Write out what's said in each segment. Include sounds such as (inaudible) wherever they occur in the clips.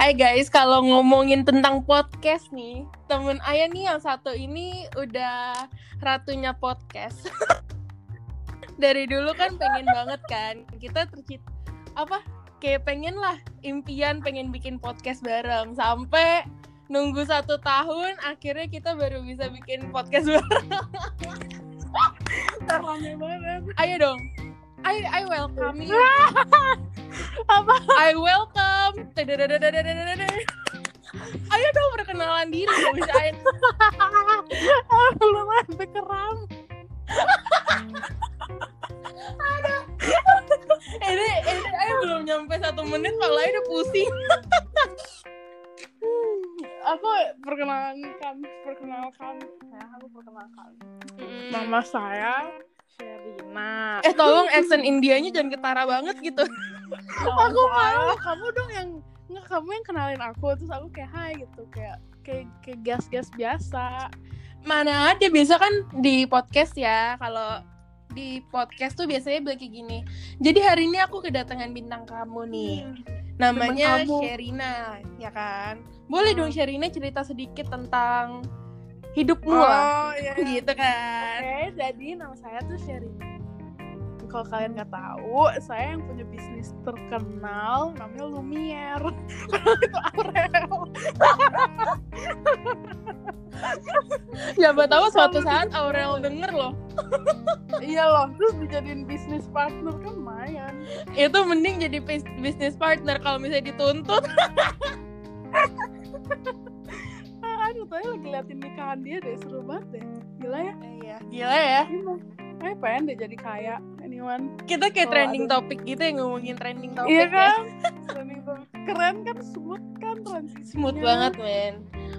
Hai guys, kalau ngomongin tentang podcast nih, temen Ayah nih yang satu ini udah ratunya podcast. (laughs) Dari dulu kan pengen banget kan, kita tercit apa kayak pengen lah impian pengen bikin podcast bareng sampai nunggu satu tahun akhirnya kita baru bisa bikin podcast (laughs) bareng. Rame banget. Ayo dong, I I welcome you. (laughs) Apa? I welcome. Ayo dong perkenalan diri dong, Syain. Belum ada keram. ada. Ini, ini ayo belum nyampe satu menit malah udah pusing. aku perkenalkan perkenalkan saya aku perkenalkan Mama saya Sherina. Eh tolong accent Indianya jangan ketara banget gitu. aku malu kamu dong yang nggak kamu yang kenalin aku terus aku kayak hai gitu kayak kayak kayak gas-gas biasa Mana ada biasa kan di podcast ya kalau di podcast tuh biasanya bilang kayak gini. Jadi hari ini aku kedatangan bintang kamu nih. Namanya Bintang kamu. Sherina, ya kan? Boleh Hmm. dong Sherina cerita sedikit tentang hidupmu lah. iya, Gitu kan. Oke, jadi nama saya tuh Sherina. Kalau kalian nggak tahu, saya yang punya bisnis terkenal namanya Lumiere. itu Aurel. Siapa tahu suatu saat Aurel denger loh. iya loh, terus dijadiin bisnis partner kan lumayan. Itu mending jadi bis- bisnis partner kalau misalnya dituntut. (laughs) Aduh, tadi lagi liatin nikahan dia deh, seru banget deh. Gila ya. Iya, gila ya. Gila. Saya pengen deh jadi kaya, anyone. Kita kayak Oh, trending topik gitu ya ngomongin trending topik. Iya ya. kan? (laughs) Trending topik. Keren kan, smooth kan transisinya. Smooth banget, men.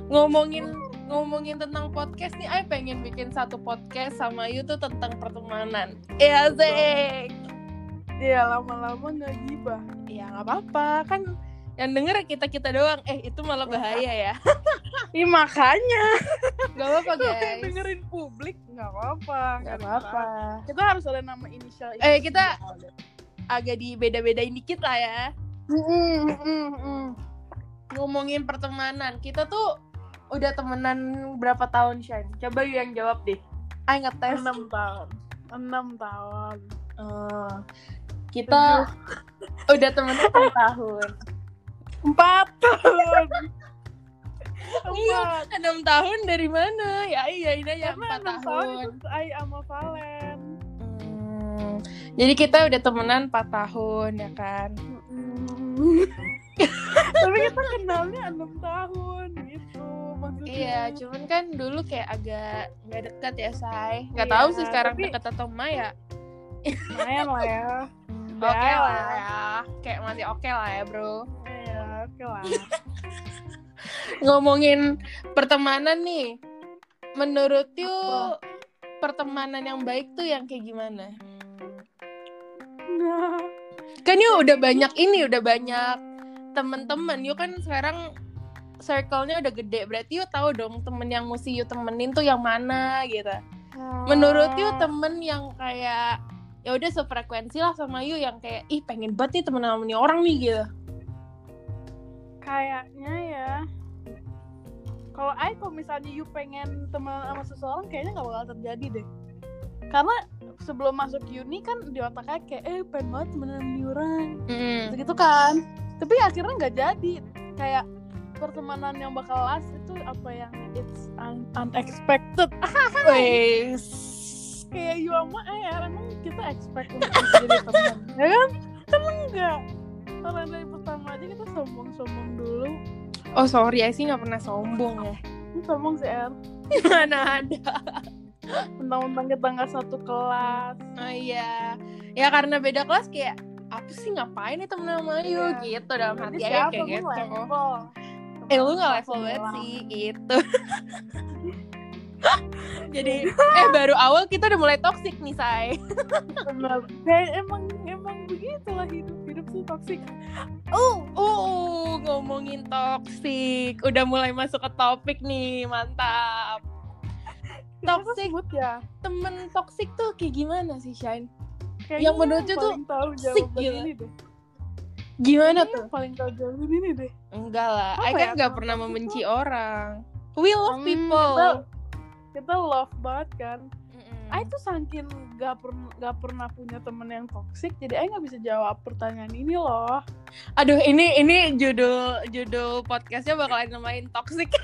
Ngomongin ngomongin tentang podcast nih, I pengen bikin satu podcast sama you tuh tentang pertemanan. Iya, Zek. Iya, lama-lama nggak gibah. Ya nggak apa-apa, kan yang denger kita-kita doang. Eh, itu malah bahaya ya. (laughs) Ih, makanya. Gak apa-apa, guys. yang dengerin publik nggak apa-apa. Gak ada apa-apa. Kita harus ada nama inisial. Eh, kita- Agak dibeda-bedain dikit lah ya. Ngomongin pertemanan, kita tuh udah temenan berapa tahun, Shine? Coba you yang jawab deh. I ngetes. enam tahun. Enam tahun. Oh, kita udah temenan enam tahun. Empat tahun. (laughs) Iya, Empat. enam tahun dari mana? Ya iya, ini Karena empat tahun tahun. itu Ai sama Valen. Hmm, jadi kita udah temenan 4 tahun ya kan? (laughs) Tapi kita kenalnya enam tahun gitu maksudnya. Iya, cuman kan dulu kayak agak nggak dekat ya, say. Nggak Iya, tahu sih sekarang tapi- dekat atau enggak ya. Lumayan lah ya. (laughs) Oke Ya. lah ya, kayak masih oke lah ya, bro. Iya, oke lah. Ngomongin pertemanan nih, menurut you Apa? pertemanan yang baik tuh yang kayak gimana? Nah, kan yuk udah banyak ini udah banyak temen-temen yuk kan sekarang circle-nya udah gede berarti yuk tahu dong temen yang mesti yuk temenin tuh yang mana gitu menurut yuk temen yang kayak ya udah sefrekuensi lah sama yuk yang kayak ih pengen banget nih temen sama nih orang nih gitu kayaknya ya. Kalau Ai kalau misalnya you pengen temenan sama seseorang kayaknya nggak bakal terjadi deh. Karena sebelum masuk uni kan di otaknya kayak eh pengen banget temenan sama nih orang gitu kan. Tapi akhirnya nggak jadi. Kayak pertemanan yang bakal last itu apa yang it's un- unexpected. (laughs) Kayak you sama Ayar emang kita expect untuk jadi teman ya kan? Kan enggak orang dari pertama aja kita sombong-sombong dulu. Oh sorry ya sih nggak pernah sombong ya. Ini sombong sih Er. Mana ada? Mentang-mentang kita nggak satu kelas. Oh iya. Ya karena beda kelas kayak apa sih ngapain nih temen sama Ayu? Iya. gitu dalam hati aja kayak gitu. level. Eh lu gak level banget sih gitu. (laughs) Jadi eh baru awal kita udah mulai toxic nih say. Emang emang begitulah hidup hidup toksik oh Uh ngomongin toxic Udah mulai masuk ke topik nih mantap Toxic. sebut ya Temen toxic tuh kayak gimana sih Shine? Kayaknya Yang menurut you tuh tahu jawaban gitu. ini deh Gimana tuh? paling tau jauh ini deh. Enggak lah, Apa I kan ya, nggak pernah membenci tuh- orang. We love Hmm, people. Kita, kita love banget kan. Mm-mm. Ai tuh saking gak, pernah gak pernah punya temen yang toxic, jadi Ai nggak bisa jawab pertanyaan ini loh. Aduh, ini ini judul judul podcastnya bakalan namain toxic. (laughs)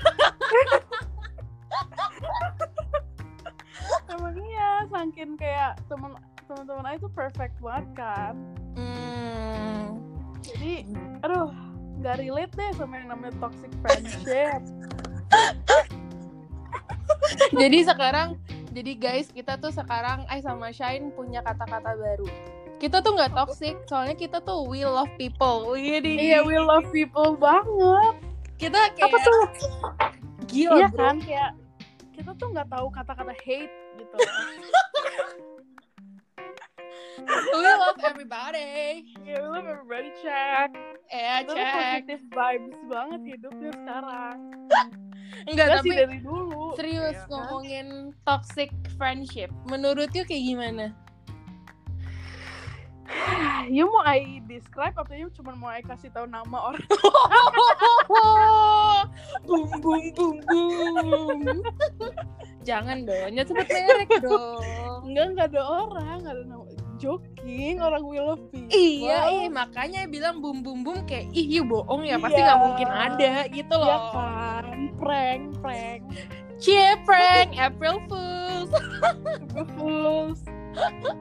Emang iya, saking kayak temen teman-teman Ai tuh perfect banget kan. Hmm. Jadi, aduh, nggak relate deh sama yang namanya toxic friendship. (laughs) jadi sekarang, jadi guys kita tuh sekarang I sama Shine punya kata-kata baru. Kita tuh nggak toxic, soalnya kita tuh we love people. Jadi Iya, we love people banget. kita Apa kayak tuh? gila iya bro. kan, kayak kita tuh nggak tahu kata-kata hate gitu. (laughs) We love everybody. Iya, we love everybody check. Eh, tuh cek. positive vibes banget hidupnya sekarang. Enggak, Gak tapi sih dari dulu. serius kan? ngomongin toxic friendship. Menurut you kayak gimana? (sighs) You mau I describe atau you cuma mau I kasih tahu nama orang? boom boom boom boom. Jangan dong, sebut merek dong. Enggak, enggak ada orang, enggak ada nama. Joking, orang we love people. Iya, iya makanya bilang boom boom boom kayak ih you bohong ya pasti Iya. nggak mungkin ada gitu Iya loh. kan, prank, prank. Cie prank April Fools. (laughs) Fools.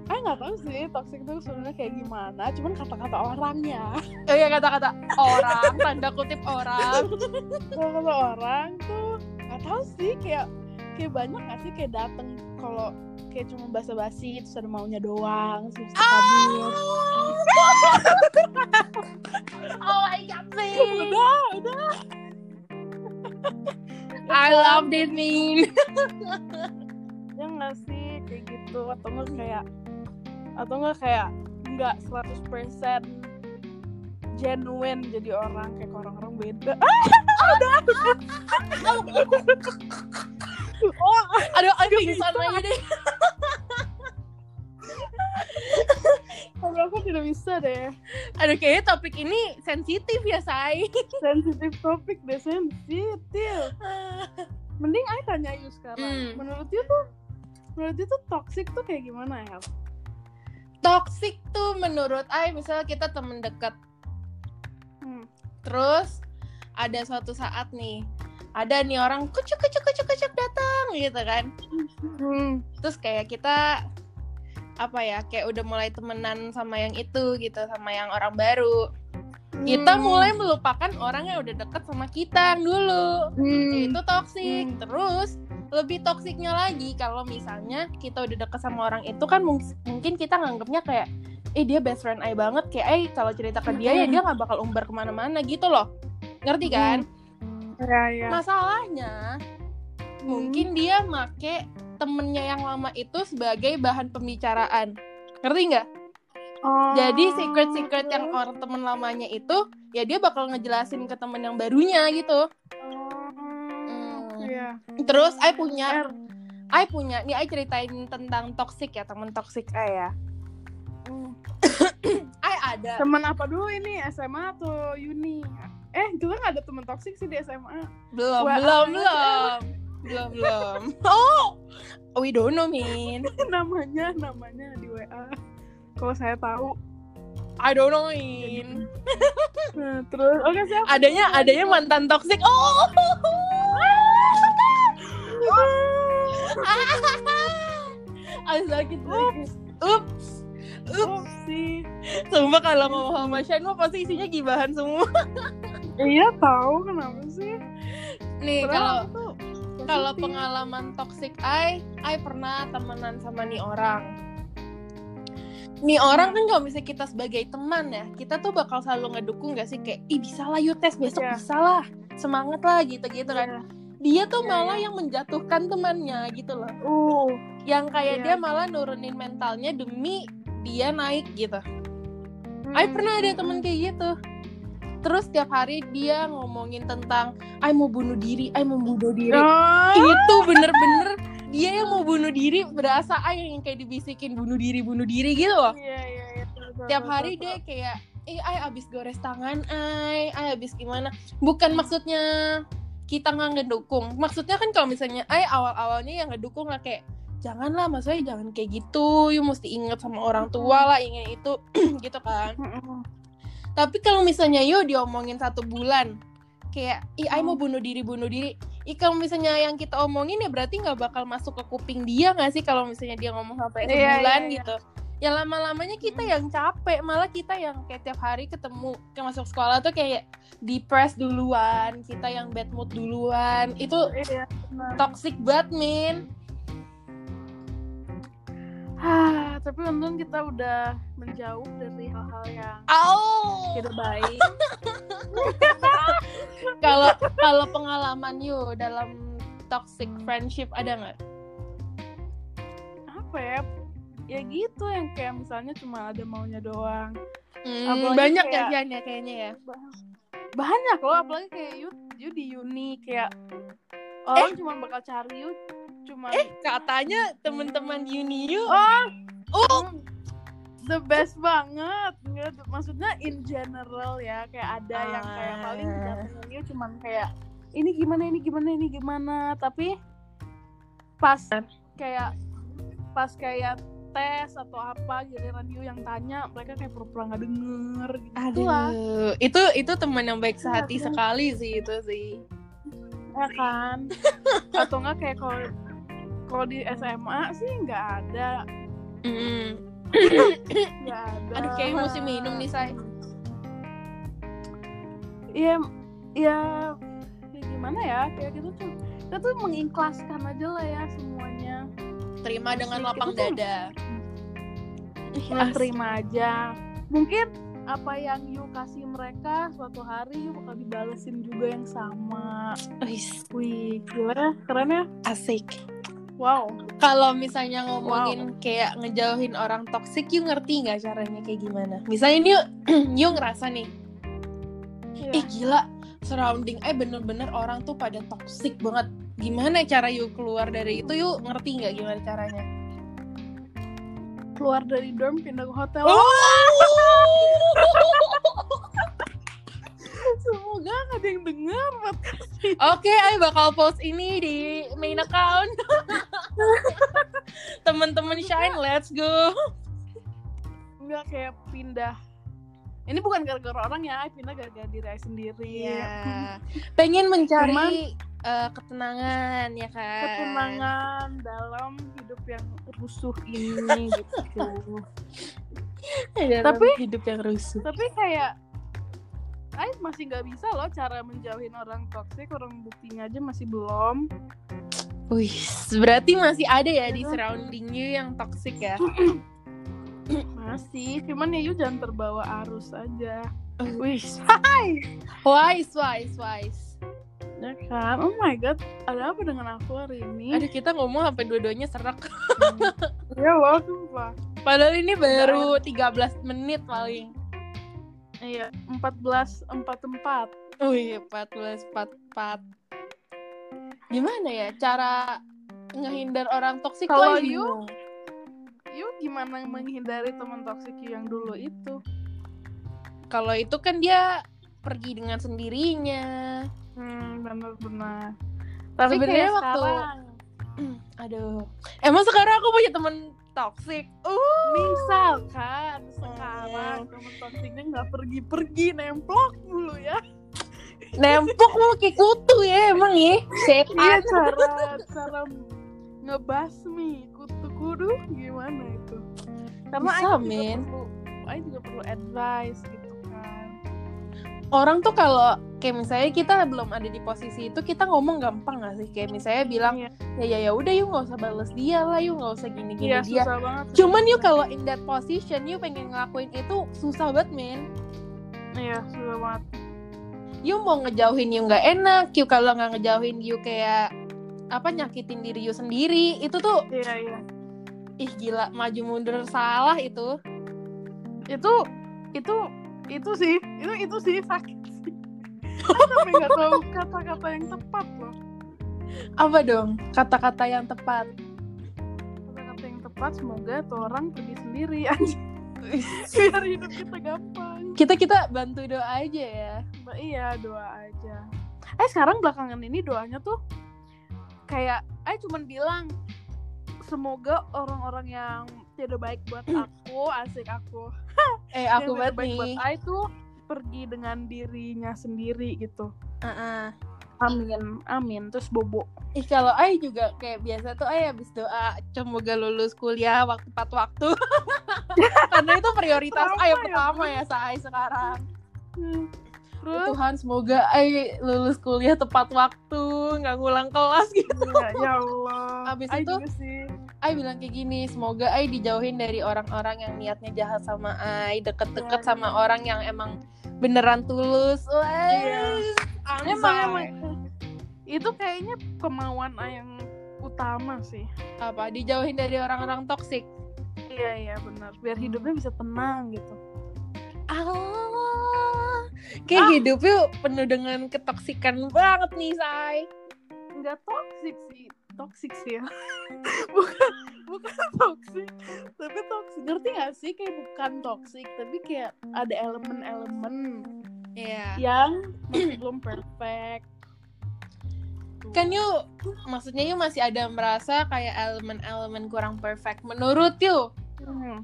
Aku nggak tahu sih toxic itu sebenarnya kayak gimana, cuman kata-kata orangnya. Oh iya kata-kata orang, tanda kutip orang. Kata-kata orang tuh nggak tahu sih kayak kayak banyak nggak sih kayak dateng kalau kayak cuma basa-basi terus ada maunya doang terus Ah! kabur. (laughs) oh my god, sih. Udah, udah. I love this mean. ya nggak sih kayak gitu atau nggak kayak atau nggak kayak nggak 100% genuine jadi orang kayak orang-orang beda (laughs) ah, (laughs) oh Aduh, aduh pingsan lagi deh. (laughs) aku tidak bisa deh Aduh, kayaknya topik ini sensitif ya, Say. (laughs) sensitif topik deh sensitif mending Ay tanya you sekarang Hmm. menurut you tuh menurut you tuh toxic tuh kayak gimana ya Toxic tuh menurut Ay, misalnya kita temen deket. hmm. Terus ada suatu saat nih, ada nih orang kucuk kucuk kucuk kucuk datang gitu kan. Hmm. Terus kayak kita apa ya, kayak udah mulai temenan sama yang itu gitu, sama yang orang baru. Kita Hmm. mulai melupakan orang yang udah deket sama kita yang dulu. Hmm. Itu toxic. Hmm. Terus lebih toksiknya lagi kalau misalnya kita udah deket sama orang itu kan mung- mungkin kita nganggapnya kayak eh dia best friend I banget kayak eh kalau cerita ke dia ya Hmm. dia nggak bakal umbar ke mana-mana gitu loh ngerti kan ya ya masalahnya mungkin dia make temennya yang lama itu sebagai bahan pembicaraan. Ngerti nggak? Oh. jadi secret secret yang orang temen lamanya itu ya dia bakal ngejelasin ke temen yang barunya gitu. Oh, iya. terus I punya. I punya nih I ceritain tentang toxic ya temen toxic I ya (coughs) (clears throat) I ada. Teman apa dulu ini? SMA atau uni? Eh, kita nggak ada teman toksik sih di SMA. belum Wah, belum ah, belum. Belum belum. Oh we don't know min. (laughs) Namanya, namanya di WA. Kalau saya tahu. I don't know min. (laughs) Nah, terus, oke siapa? adanya adanya mantan toxic oh! Ah, sakit sakit ups ups. Sih. sumpah kalau ngomong sama Shane mah pasti isinya gibahan semua. Iya tahu kenapa sih? nih Padahal kalau kalau pengalaman toxic I I pernah temenan sama nih orang. Nih orang kan kalau misalnya kita sebagai teman ya kita tuh bakal selalu ngedukung gak sih? Kayak ih bisa lah yuk tes besok Iya. bisa lah. Semangat lah gitu gitu kan dia tuh Iya, malah yang menjatuhkan temannya gitu loh. Uh, yang kayak Iya. dia malah nurunin mentalnya demi dia naik gitu. I hmm. pernah ada temen kayak gitu. Terus tiap hari dia ngomongin tentang I mau bunuh diri I mau bunuh diri. Oh, itu bener-bener. Dia yang mau bunuh diri berasa ah yang kayak dibisikin bunuh diri bunuh diri gitu loh. Iya iya. betul, tiap hari betul. dia kayak eh ay abis gores tangan ay ay abis gimana. Bukan maksudnya kita nggak ngedukung. Maksudnya kan kalau misalnya ay awal awalnya yang ngedukung lah kayak janganlah maksudnya jangan kayak gitu. You mesti inget sama orang tua lah ingin itu (clears throat) gitu kan. Tapi kalau misalnya yuk diomongin satu bulan kayak ih ay mau bunuh diri bunuh diri. Ih kalau misalnya yang kita omongin ya berarti nggak bakal masuk ke kuping dia nggak sih kalau misalnya dia ngomong sampai Iya, sebulan iya, iya. gitu. Ya lama-lamanya kita yang capek malah kita yang kayak tiap hari ketemu kayak masuk sekolah tuh kayak depressed duluan kita yang bad mood duluan. Itu Iya, benar. toxic banget min Hah, tapi untung kita udah menjauh dari hal-hal yang Au! tidak baik. (laughs) kalau kalau pengalaman you dalam toxic friendship ada nggak Apa ya? Ya gitu yang kayak misalnya cuma ada maunya doang. Hmm, banyak kayak- ya kayaknya kayaknya ya Banyak loh, apalagi kayak you, you di uni kayak orang cuma bakal cari you cuma eh katanya teman-teman uni you oh. Oh. The best banget. Nggak, maksudnya in general ya kayak ada yang kayak Ah. paling datangnya you cuman kayak ini gimana ini gimana ini gimana? Tapi pas kayak pas kayak tes atau apa giliran you yang tanya mereka kayak pura-pura nggak denger gitu lah. Aduh, itu itu teman yang baik sehati Iya, sekali sih itu sih. ya kan? (laughs) Atau enggak kayak kalau kalau di SMA sih nggak ada. Mm. nggak ada. Aduh, kayak mesti minum nih, say. Iya, ya, ya gimana ya kayak gitu tuh. Kita tuh mengikhlaskan aja lah ya semuanya. Terima dengan lapang tuh- dada. ya, terima aja. Mungkin apa yang you kasih mereka suatu hari you bakal dibalesin juga yang sama. Wih. Gila ya keren ya? Asik. Wow Kalau misalnya ngomongin kayak ngejauhin orang toxic, you ngerti nggak caranya kayak gimana? Misalnya ini (clears throat) you ngerasa nih, Iya. ih gila, surrounding eh bener-bener orang tuh pada toxic banget. Gimana cara you keluar dari itu? You ngerti nggak gimana caranya? keluar dari dorm pindah ke hotel Oh! (laughs) semoga nggak ada yang podcast ini. Oke, I bakal post ini di main account. (laughs) Temen-temen Shine, let's go. nggak kayak pindah ini bukan gara-gara orang ya pindah gara-gara diri saya sendiri Iya. (laughs) Pengen mencari eh, ketenangan ya kan. ketenangan dalam hidup yang rusuh ini (laughs) gitu. Dalam Tapi- hidup yang rusuh. Tapi kayak Ais masih nggak bisa loh cara menjauhin orang toksik, orang buktinya aja masih belum. Wih, berarti masih ada ya di Iya. surrounding you yang toxic ya. (clears throat) Masih, cuman ya you jangan terbawa arus aja. Wih, Hai, wise, wise, wise. ya kan? Oh my god, ada apa dengan aku hari ini? Aduh, kita ngomong sampai dua-duanya serak. Ya loh, sumpah. Padahal ini baru 13 menit paling. Iya, 14 44. Wih, 14, 44. Gimana ya cara ngehindar orang toksik Kalau tuh I you? You gimana menghindari teman toksik yang dulu itu? Kalau itu kan dia pergi dengan sendirinya. Hmm, benar-benar. Tapi Tapi Sebenarnya waktu- sekarang, (clears throat) Aduh. Emang sekarang aku punya temen toksik. Uh. misalkan sekarang teman toksiknya nggak pergi-pergi nemplok dulu ya. Nempok mau kayak kutu ya emang ya. Iya Setan. cara cara ngebasmi kutu kudu gimana itu? Karena Bisa, Aing juga perlu, Aing juga perlu advice gitu. Orang tuh kalau kayak misalnya kita belum ada di posisi itu kita ngomong gampang gak sih? Kayak misalnya bilang Iya. ya ya ya udah yuk nggak usah balas dia lah yuk nggak usah gini gini Iya dia. susah banget. Cuman yuk kalau in that position yuk pengen ngelakuin itu susah banget men. Iya susah banget. You mau ngejauhin you nggak enak, you kalau nggak ngejauhin you kayak apa nyakitin diri you sendiri itu tuh Iya iya. ih gila maju mundur salah itu Itu itu itu sih itu itu sih sakit sih. Tapi nggak tahu kata-kata yang tepat loh. apa dong kata-kata yang tepat Kata-kata yang tepat semoga tuh orang pergi sendiri aja. biar hidup kita gampang kita kita bantu doa aja ya Ba- iya doa aja eh sekarang belakangan ini doanya tuh kayak eh cuman bilang semoga orang-orang yang tidak baik buat (clears throat) aku asik aku. (laughs) Eh aku yang tidak banget baik buat nih. Ai tuh pergi dengan dirinya sendiri gitu. Ah-ah. amin amin. Terus bobo? Ih kalau Ai juga kayak biasa tuh Ai habis doa semoga lulus kuliah waktu tepat waktu. (laughs) Karena itu prioritas Ai ya, pertama ya Ai sekarang. terus? Tuhan semoga Ai lulus kuliah tepat waktu, nggak ngulang kelas gitu. ya, ya Allah. Abis Ai itu, sih Ai bilang kayak gini, semoga Ai dijauhin dari orang-orang yang niatnya jahat sama Ai, deket-deket Ya, sama orang yang emang beneran tulus. Wah, Iya. emang emang. Itu kayaknya kemauan Ai yang utama sih. Apa? Dijauhin dari orang-orang toksik. iya iya benar. Biar hidupnya bisa tenang gitu. Ah, kayak hidupnya penuh dengan ketoksikan banget nih, Say. nggak toxic sih toxic sih ya (laughs) bukan bukan toxic tapi toxic ngerti gak sih kayak bukan toxic tapi kayak ada elemen-elemen Iya. yang masih belum perfect Kan yuk, maksudnya yuk masih ada merasa kayak elemen-elemen kurang perfect. Menurut yuk, hmm.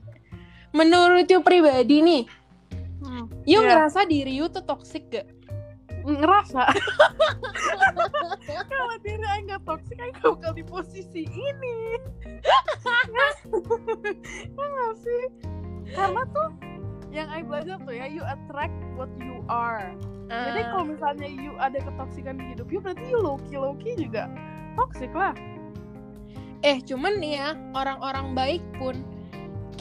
menurut yuk pribadi nih, Hmm. yuk Iya. ngerasa diri yuk tuh toxic gak? Ngerasa. (laughs) Kalau diri Aing nggak toxic Aing nggak bakal di posisi ini. (laughs) Ya nggak sih? Karena tuh yang Aing belajar tuh ya you attract what you are. Jadi Ah, kalau misalnya you ada ketoksikan di hidup you berarti you low-key low-key juga toxic lah. Eh cuman nih ya, orang-orang baik pun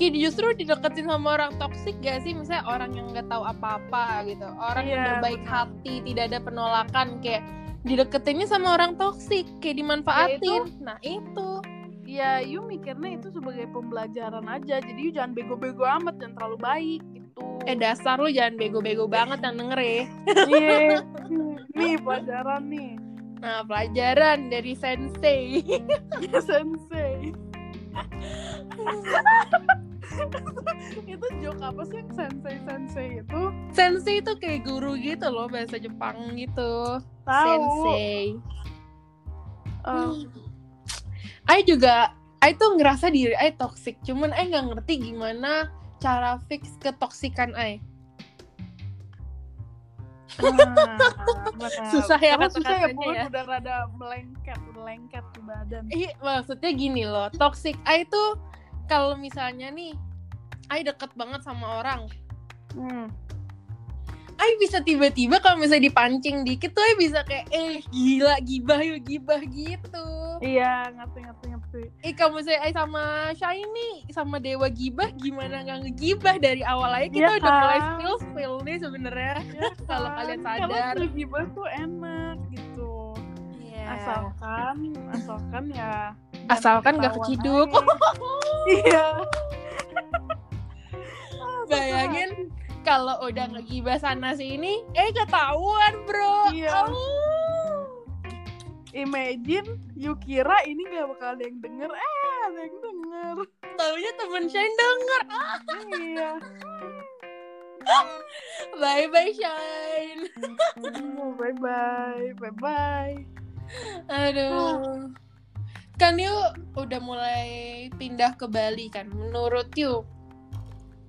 Ki justru dideketin sama orang toksik gak sih? Misalnya orang yang nggak tahu apa-apa gitu, orang yang Iya, berbaik hati, tidak ada penolakan kayak dideketinnya sama orang toksik, kayak dimanfaatin. Nah itu. ya you mikirnya itu sebagai pembelajaran aja jadi you jangan bego-bego amat dan terlalu baik gitu Eh dasar lu jangan bego-bego banget yang denger ya. Iya. (laughs) nih pelajaran nih Nah pelajaran dari sensei. (laughs) sensei (laughs) (laughs) itu joke apa sih yang sensei sensei itu sensei itu kayak guru gitu loh bahasa Jepang gitu. tahu Sensei. Ai juga, Ai tuh ngerasa diri Ai toxic. Cuman Ai nggak ngerti gimana cara fix ketoksikan Ai. nah, benar. (laughs) Susah ya Karena susah ya ya. udah rada melengket udah lengket ke badan Ih, maksudnya gini loh, toxic Ai tuh kalau misalnya nih Ai deket banget sama orang, hmm. Ai bisa tiba-tiba kalau misalnya dipancing dikit tuh Ai bisa kayak eh gila gibah yuk gibah gitu. iya ngerti ngerti ngerti Eh kalau misalnya Ai sama Shiny sama Dewa gibah gimana nggak ngegibah dari awal aja kita Iya udah mulai kan? spill spill nih sebenarnya. ya, (laughs) Kalau kan? kalian Kalau sadar. ngegibah tuh enak. Asalkan asalkan ya Asalkan nggak ketahuan keciduk. (laughs) iya (laughs) Bayangin kalau udah ngegibah sana sini, eh ketahuan bro. Iya. Au. imagine you kira ini gak bakal ada yang denger eh ada yang denger Taunya temen Shine denger. iya Bye bye Shine. bye bye bye bye Aduh. Kan yuk udah mulai pindah ke Bali kan. Menurut yuk,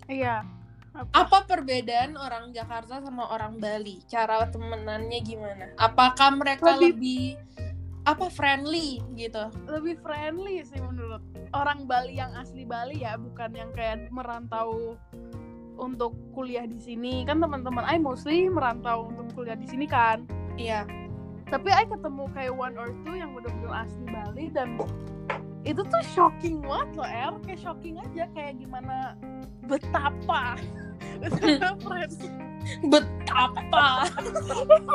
iya apa perbedaan orang Jakarta sama orang Bali? Cara temenannya gimana? Apakah mereka Lebih- lebih, apa friendly gitu? lebih friendly sih menurut orang Bali yang asli Bali ya bukan yang kayak merantau untuk kuliah di sini kan teman-teman I mostly merantau untuk kuliah di sini kan Iya. Tapi I ketemu kayak one or two yang bener-bener asli Bali dan itu tuh shocking banget loh Er kayak shocking aja kayak gimana betapa betapa (laughs) friendly, Betapa?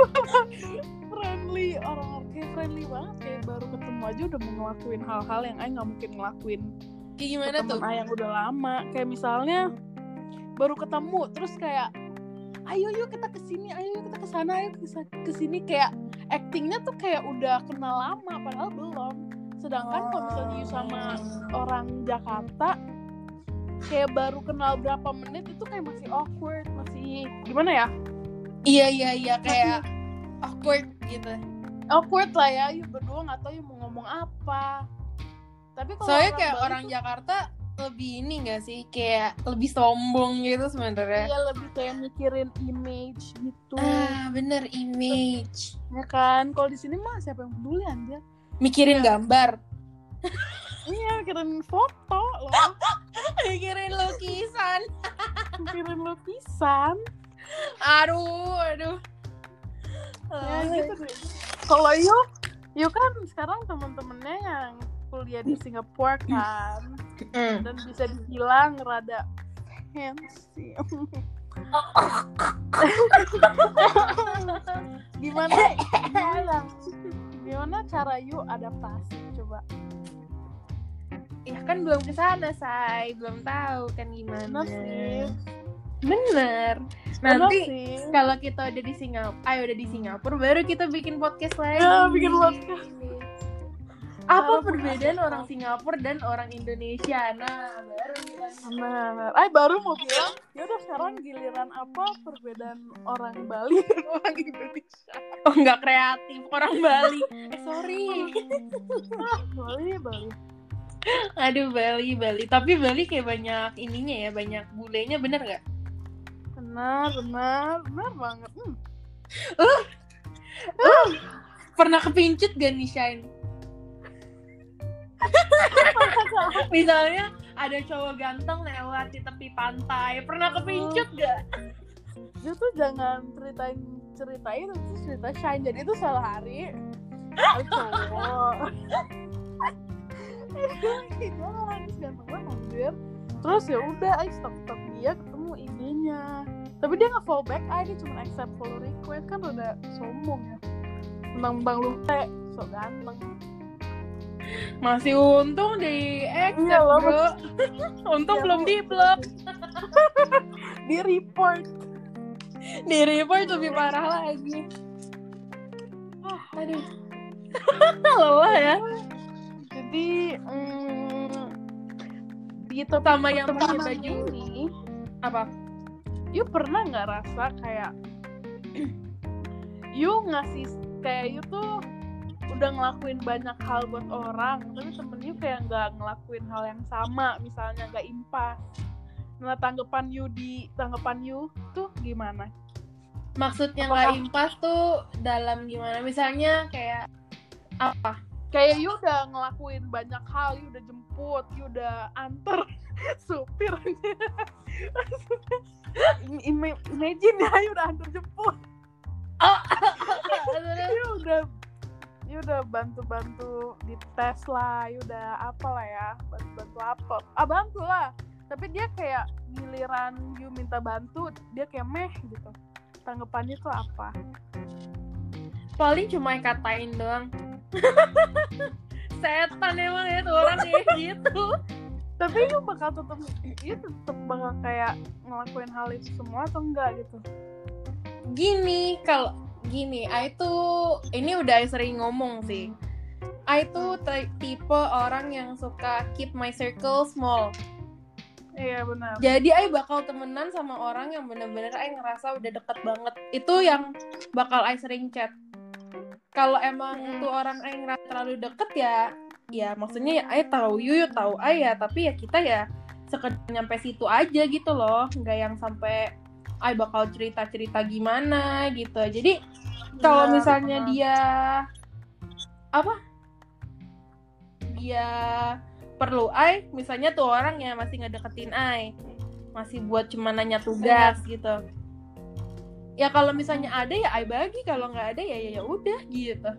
(laughs) friendly orang kayak friendly banget kayak baru ketemu aja udah mau ngelakuin hal-hal yang I nggak mungkin ngelakuin Kayak gimana tuh? Yang udah lama kayak misalnya baru ketemu terus kayak ayo yuk kita ke sini ayo yuk kita ke sana ayo ke sini kayak actingnya tuh kayak udah kenal lama padahal belum. Sedangkan kalau misalnya you sama orang Jakarta kayak baru kenal berapa menit itu kayak masih awkward masih gimana ya? Iya iya iya kayak awkward gitu. Awkward lah ya you berdua nggak tahu you mau ngomong apa. Tapi kalau soalnya kayak Bali orang tuh Jakarta lebih ini gak sih? Kayak lebih sombong gitu sebenarnya. Dia lebih kayak mikirin image gitu. Ah bener image. Ya kan? Kalau di sini mah siapa yang peduli anjir? Mikirin gambar. Iya mikirin foto loh. (laughs) Mikirin lukisan. Mikirin lukisan. Aduh aduh. Ya gitu deh kalau you you kan sekarang temen-temennya yang kuliah di Singapura kan. Mm. dan bisa dibilang rada fancy. Gimana? Gimana gimana cara you adaptasi? Coba. Ya kan belum ke sana say. Belum tahu kan gimana. Bener sih. Bener nanti kalau kita udah di Singapura ayo udah di Singapura baru kita bikin podcast lagi. Ya, bikin podcast. Apa perbedaan orang Singapura dan orang Indonesia? Nah baru Benar. Ay baru mau bilang, ya udah sekarang giliran apa perbedaan orang Bali (laughs) dan orang Indonesia. oh nggak kreatif orang Bali. Eh sorry. Ah, Bali, Bali. aduh Bali Bali. Tapi Bali kayak banyak ininya ya banyak bulenya bener nggak? Benar, benar, benar banget. Hmm. pernah kepincut gak nih Shine (laughs) misalnya ada cowok ganteng lewat di tepi pantai pernah kepincut gak Dia tuh jangan ceritain cerita itu, itu cerita shine. Jadi itu salah hari. Ada cowok. (laughs) Jalan, terus ganteng banget anjir. Terus ya udah, ay stop stop dia ketemu IG-nya. Tapi dia nggak follow back, ay dia cuma accept follow request kan udah sombong ya. Tentang Bang Lute, so ganteng. Masih untung di accept Iya loh, bro. (laughs) Untung Iya, belum di blok (laughs) Di report. di report lebih parah lagi. Ah, aduh. (laughs) Lelah ya. Jadi, mm, di topik Sama yang pakai baju. ini, apa? you pernah nggak rasa kayak (clears throat) you ngasih kayak you tuh udah ngelakuin banyak hal buat orang tapi temen you kayak nggak ngelakuin hal yang sama misalnya nggak impas. Nah tanggapan you di tanggapan you tuh gimana? Maksudnya nggak impas tuh dalam gimana? Misalnya kayak apa? Kayak you udah ngelakuin banyak hal you udah jemput you udah anter supir Ima- imagine ya you udah anter jemput. (laughs) You udah you udah bantu-bantu di tes lah you udah apa lah ya bantu-bantu apa ah bantu lah. Tapi dia kayak giliran you minta bantu dia kayak meh gitu. Tanggapannya tuh apa? Paling cuma katain doang. (laughs) Setan emang ya tuh orang kayak gitu. Tapi you bakal tetep you tetep bakal kayak ngelakuin hal itu semua atau enggak gitu? Gini kalau gini I tuh ini udah sering ngomong sih. I tuh ti- tipe orang yang suka keep my circle small. Iya benar. Jadi I bakal temenan sama orang yang bener-bener I ngerasa udah deket banget. Itu yang bakal I sering chat. Kalau emang Hmm. tuh orang I ngerasa terlalu deket ya ya maksudnya ya I tahu you, you tahu I ya. Tapi ya kita ya sekedar nyampe situ aja gitu loh. Nggak yang sampai I bakal cerita-cerita gimana gitu. Jadi kalau Benar, misalnya dia apa? Dia perlu I misalnya tuh orang ya masih ngedeketin I masih buat cuma nanya tugas gitu. Ya kalau misalnya ada ya I bagi kalau nggak ada ya ya ya udah gitu.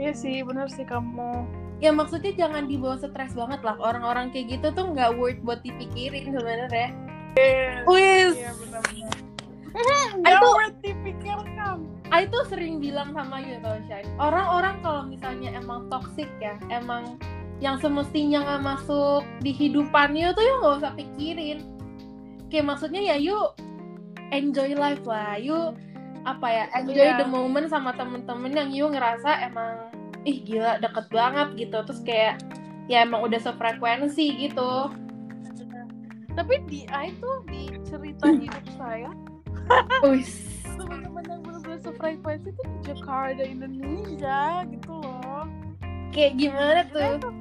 Iya sih benar sih kamu. Ya maksudnya jangan dibawa stres banget lah orang-orang kayak gitu tuh nggak worth buat dipikirin sebenarnya. Wis iya. Benar benar I (laughs) dipikirkan. I tuh sering bilang sama you tau Shai Orang-orang kalau misalnya emang toxic ya Emang yang semestinya nggak masuk di hidupan you tuh you nggak usah pikirin. Kayak maksudnya ya you enjoy life lah. You apa ya enjoy Iya. the moment sama temen-temen yang you ngerasa emang ih gila deket banget gitu. Terus kayak ya emang udah sefrekuensi gitu. Tapi di I tuh di cerita hidup saya. Teman-teman yang benar-benar sefrekuensi tuh di Jakarta Indonesia gitu loh. Kayak gimana tuh?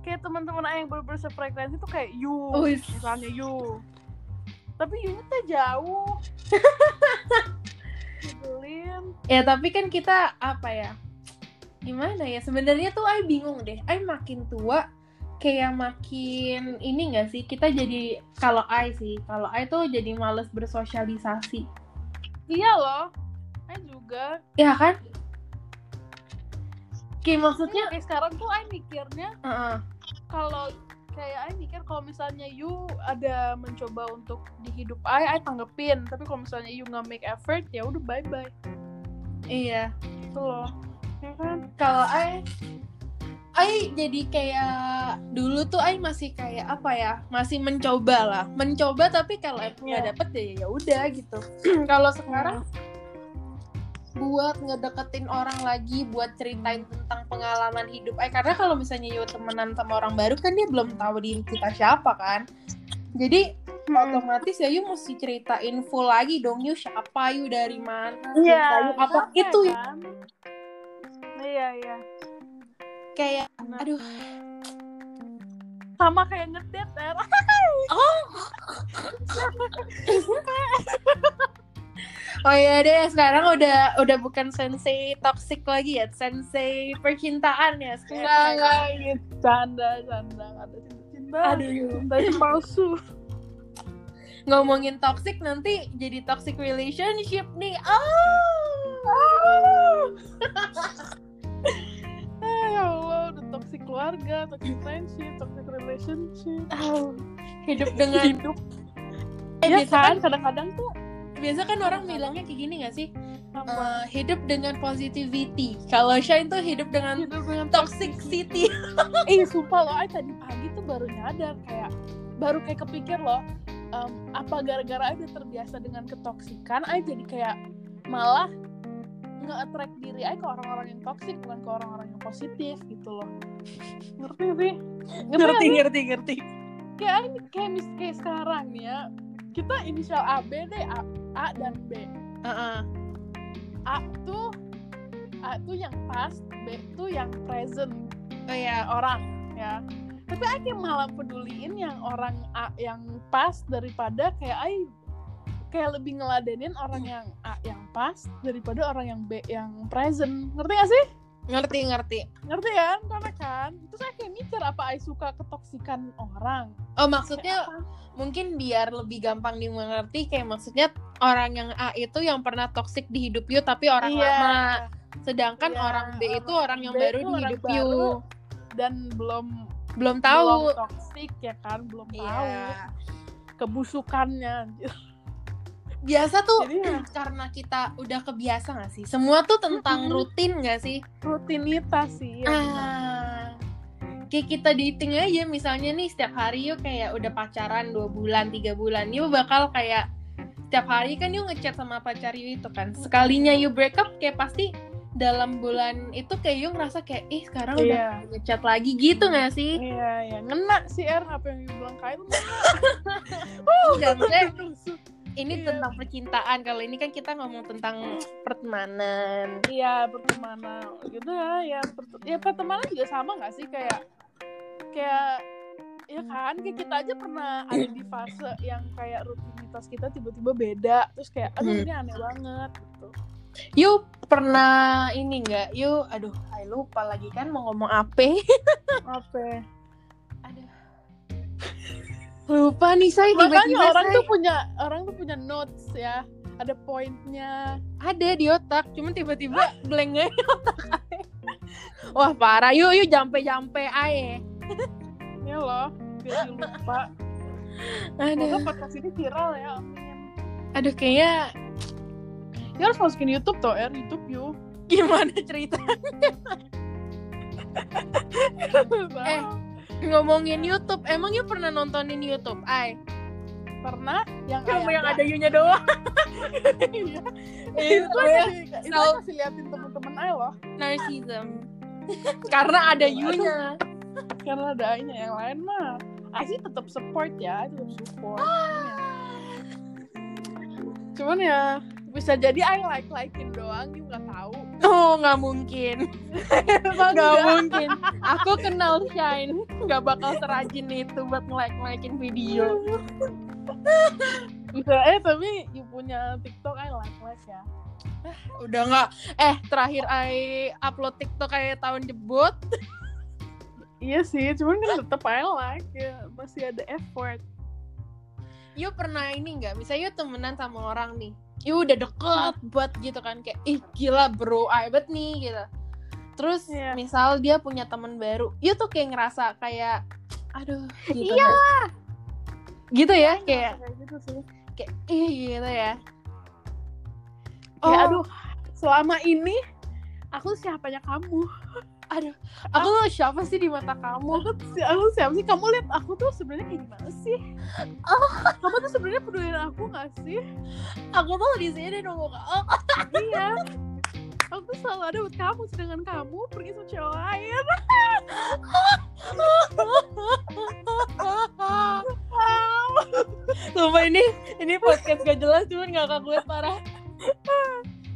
Kayak teman-teman yang benar-benar sefrekuensi tuh kayak you Uis. misalnya you. Tapi you tuh jauh. (laughs) Nyebelin. ya tapi kan kita apa ya gimana ya sebenarnya tuh I bingung deh. I makin tua kayak makin ini gak sih kita jadi kalau I sih kalau I tuh jadi males bersosialisasi iya loh I juga ya kan kayak maksudnya kayak sekarang tuh I mikirnya uh-uh. kalau kayak I mikir kalau misalnya you ada mencoba untuk di hidup I, I tanggepin. Tapi kalau misalnya you nggak make effort, ya udah bye bye. iya Gitu loh. Ya kan? kalau I I jadi kayak dulu tuh I masih kayak apa ya masih mencoba lah mencoba tapi kalau emang nggak Iya. dapet ya ya udah gitu (clears throat) kalau sekarang buat ngedeketin orang lagi buat ceritain tentang pengalaman hidup I karena kalau misalnya you temenan sama orang baru kan dia belum tahu diri kita siapa kan jadi otomatis ya you mesti ceritain full lagi dong you siapa you dari mana Iya. ceritain apa itu ya kan? Iya iya. Kayak Benar. aduh Sama kayak ngedet er. (laughs) Oh iya deh, sekarang udah udah bukan sensei toxic lagi ya, sensei percintaan ya sekarang. Enggak enggak gitu. Canda canda nggak ada cinta cinta. Aduh, Cintanya palsu. ngomongin toxic nanti jadi toxic relationship nih. Oh. (laughs) Ah, ya Allah, udah toxic keluarga, toxic friendship, toxic relationship. Oh. Hidup (laughs) dengan hidup. eh, Ya kan, kadang-kadang tuh biasa kan orang bilangnya kayak gini gak sih? apa? Eh, hidup dengan positivity. Kalau Shine tuh hidup dengan hidup dengan toxic city. (laughs) eh sumpah loh, ay tadi pagi tuh baru nyadar kayak baru kayak kepikir loh em, apa gara-gara udah terbiasa dengan ketoksikan ay jadi kayak malah nge-attract diri ay ke orang-orang yang toksik bukan ke orang-orang yang positif gitu loh ngerti sih ngerti, sih? ngerti. kayak ay kayak mis kayak sekarang nih ya kita inisial A B deh A, A dan B Heeh. A tuh A tuh yang past B tuh yang present Oh ya, orang ya tapi kayak malah peduliin yang orang A yang pas daripada kayak I kayak lebih ngeladenin orang yang A yang pas daripada orang yang B yang present. Ngerti gak sih? Ngerti ngerti. ngerti kan karena kan terus saya kayak mikir apa I suka ketoksikan orang. Oh maksudnya mungkin biar lebih gampang dimengerti kayak maksudnya orang yang A itu yang pernah toxic di hidup you tapi orang Iya. lama. Sedangkan Iya, orang B itu orang yang B baru itu di hidup baru, you. dan belum belum tahu. belum toksik ya kan belum tahu iya kebusukannya (laughs) biasa tuh jadi ya, (clears throat) karena kita udah kebiasa gak sih semua tuh tentang Mm-mm. rutin gak sih rutinitas sih ya, ah kayak kita dating aja misalnya nih setiap hari yuk kayak udah pacaran dua bulan tiga bulan yuk bakal kayak setiap hari kan yuk ngechat sama pacar yuk itu kan sekalinya yuk break up kayak pasti dalam bulan itu kayak yuk ngerasa kayak ih sekarang Iya. udah ngechat lagi gitu gak sih Iya, iya. Ngena sih Er apa yang you bilang kayak itu. Enggak. Ini Iya. tentang percintaan kalau ini kan kita ngomong tentang pertemanan Iya, pertemanan. Gitu ya, ya, pert- ya pertemanan juga sama gak sih kayak kayak ya kan kayak kita aja pernah ada di fase yang kayak rutinitas kita tiba-tiba beda terus kayak aduh Hmm. ini aneh banget gitu. Yuk pernah ini nggak? Yuk, aduh, I lupa lagi kan mau ngomong apa? (laughs) Apa? Lupa nih saya Makanya tiba-tiba orang Say. tuh punya orang tuh punya notes ya. Ada poinnya. ada di otak, cuman tiba-tiba blank aja otak. (laughs) Wah parah, yuk yuk jampe-jampe ae. (laughs) Ya loh, biar lupa. Aduh, podcast ini viral ya. Amin. aduh kayaknya Ya harus masukin YouTube tuh, Er. YouTube you. gimana cerita (laughs) Eh, ngomongin YouTube, emang yuk pernah nontonin YouTube? Ay, pernah yang cuma yang ayam ada yunya doang. Iya. Itu aja itu Sel- kasih liatin temen-temen aja loh Narcissism. Karena ada you-nya. karena ada Ainya yang lain mah sih tetap support ya tetap support cuman ya bisa jadi I like likein doang you nggak tahu Oh, nggak mungkin. (laughs) Nggak mungkin. Aku kenal (laughs) Shine. Nggak bakal serajin itu buat nge-like-likein video. (laughs) bisa eh tapi you punya TikTok I like like ya (sighs) Udah nggak. Eh, terakhir I upload TikTok kayak tahun jebut. iya sih cuman kan tetap I like ya masih ada effort You pernah ini nggak? Misalnya you temenan sama orang nih. You udah deket buat gitu kan. Kayak, ih gila bro, I bet nih gitu. Terus Iya. misal dia punya temen baru. You tuh kayak ngerasa kayak, aduh gitu. Iya. Gitu ya, kayak, kayak gitu sih kayak ih gitu ya. kayak Oh. aduh selama ini aku siapanya kamu (laughs) aduh aku tuh siapa sih di mata kamu? Aku aku siapa sih? Kamu lihat aku tuh sebenarnya kayak gimana sih? Kamu tuh sebenarnya peduliin aku gak sih? Aku tuh di sini nunggu oh, iya. Aku tuh selalu ada buat kamu sedangkan kamu pergi sama cewek lain. Sumpah ini ini podcast gak jelas cuman ngakak gue parah.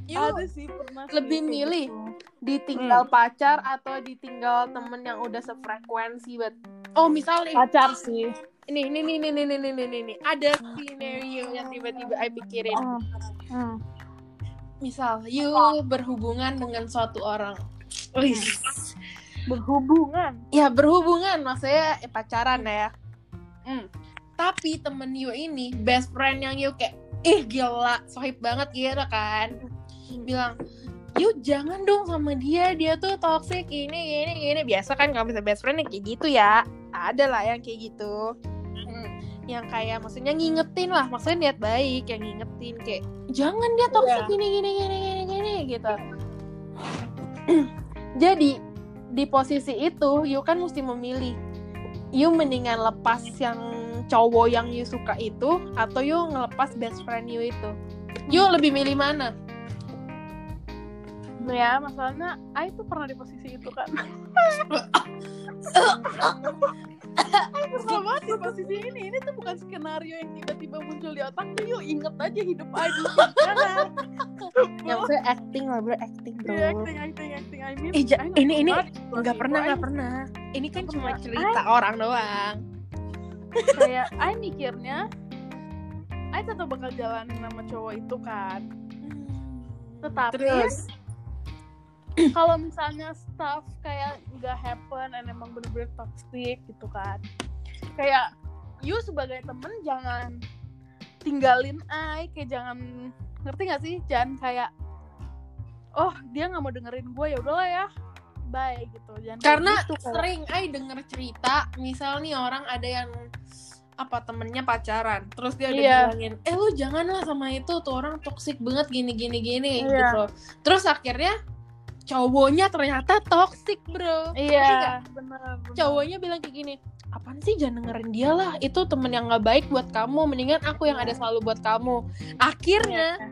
You ada sih pernah lebih milih ditinggal hmm. pacar atau ditinggal temen yang udah sefrekuensi but Oh misalnya pacar sih. Ini ini ini ini ini ini ini, ini. ada scenario yang tiba-tiba aku pikirin. Hmm. Hmm. Misal you berhubungan dengan suatu orang. Wih. Berhubungan. Ya berhubungan maksudnya eh, pacaran ya. Hmm. Tapi temen you ini best friend yang you kayak ih eh, gila sohib banget gitu kan. Hmm. Bilang you jangan dong sama dia dia tuh toxic ini ini ini. Biasa kan kalau misalnya best friend yang kayak gitu ya. Ada lah yang kayak gitu. Hmm. yang kayak maksudnya ngingetin lah maksudnya niat baik yang ngingetin kayak jangan dia toxic Iya. gini gini gini gini gini gitu. (clears throat) Jadi di posisi itu you kan mesti memilih. You mendingan lepas yang cowok yang you suka itu atau you ngelepas best friend you itu. You lebih milih mana ya masalahnya Ai tuh pernah di posisi itu kan. Ai pernah banget di posisi ini. Ini tuh bukan skenario yang tiba-tiba muncul di otak tuh. Yuk inget aja hidup Ai dulu yang maksudnya acting lah bro acting bro. Iya, acting acting acting. I mean Eh, ja- Ai nggak ini- ini nggak pernah nggak pernah. Ini kan cuma cerita orang doang. Kayak Ai mikirnya Ai tetap bakal jalanin sama cowok itu kan. Tetapi terus kalau misalnya stuff kayak nggak happen and emang bener-bener toxic gitu kan. Kayak you sebagai temen jangan tinggalin I kayak jangan ngerti gak sih? Jangan kayak oh dia nggak mau dengerin gue ya udahlah ya bye gitu. Jangan karena gitu, sering ay denger cerita misal nih orang ada yang apa temennya pacaran terus dia udah Iya. bilangin eh lu janganlah sama itu tuh orang toksik banget gini gini gini Iya. gitu. Terus akhirnya cowoknya ternyata toksik bro. Iya bener, bener. cowoknya bilang kayak gini apaan sih jangan dengerin dia lah. Itu temen yang nggak baik buat kamu. Mendingan aku yang ada selalu buat kamu. Akhirnya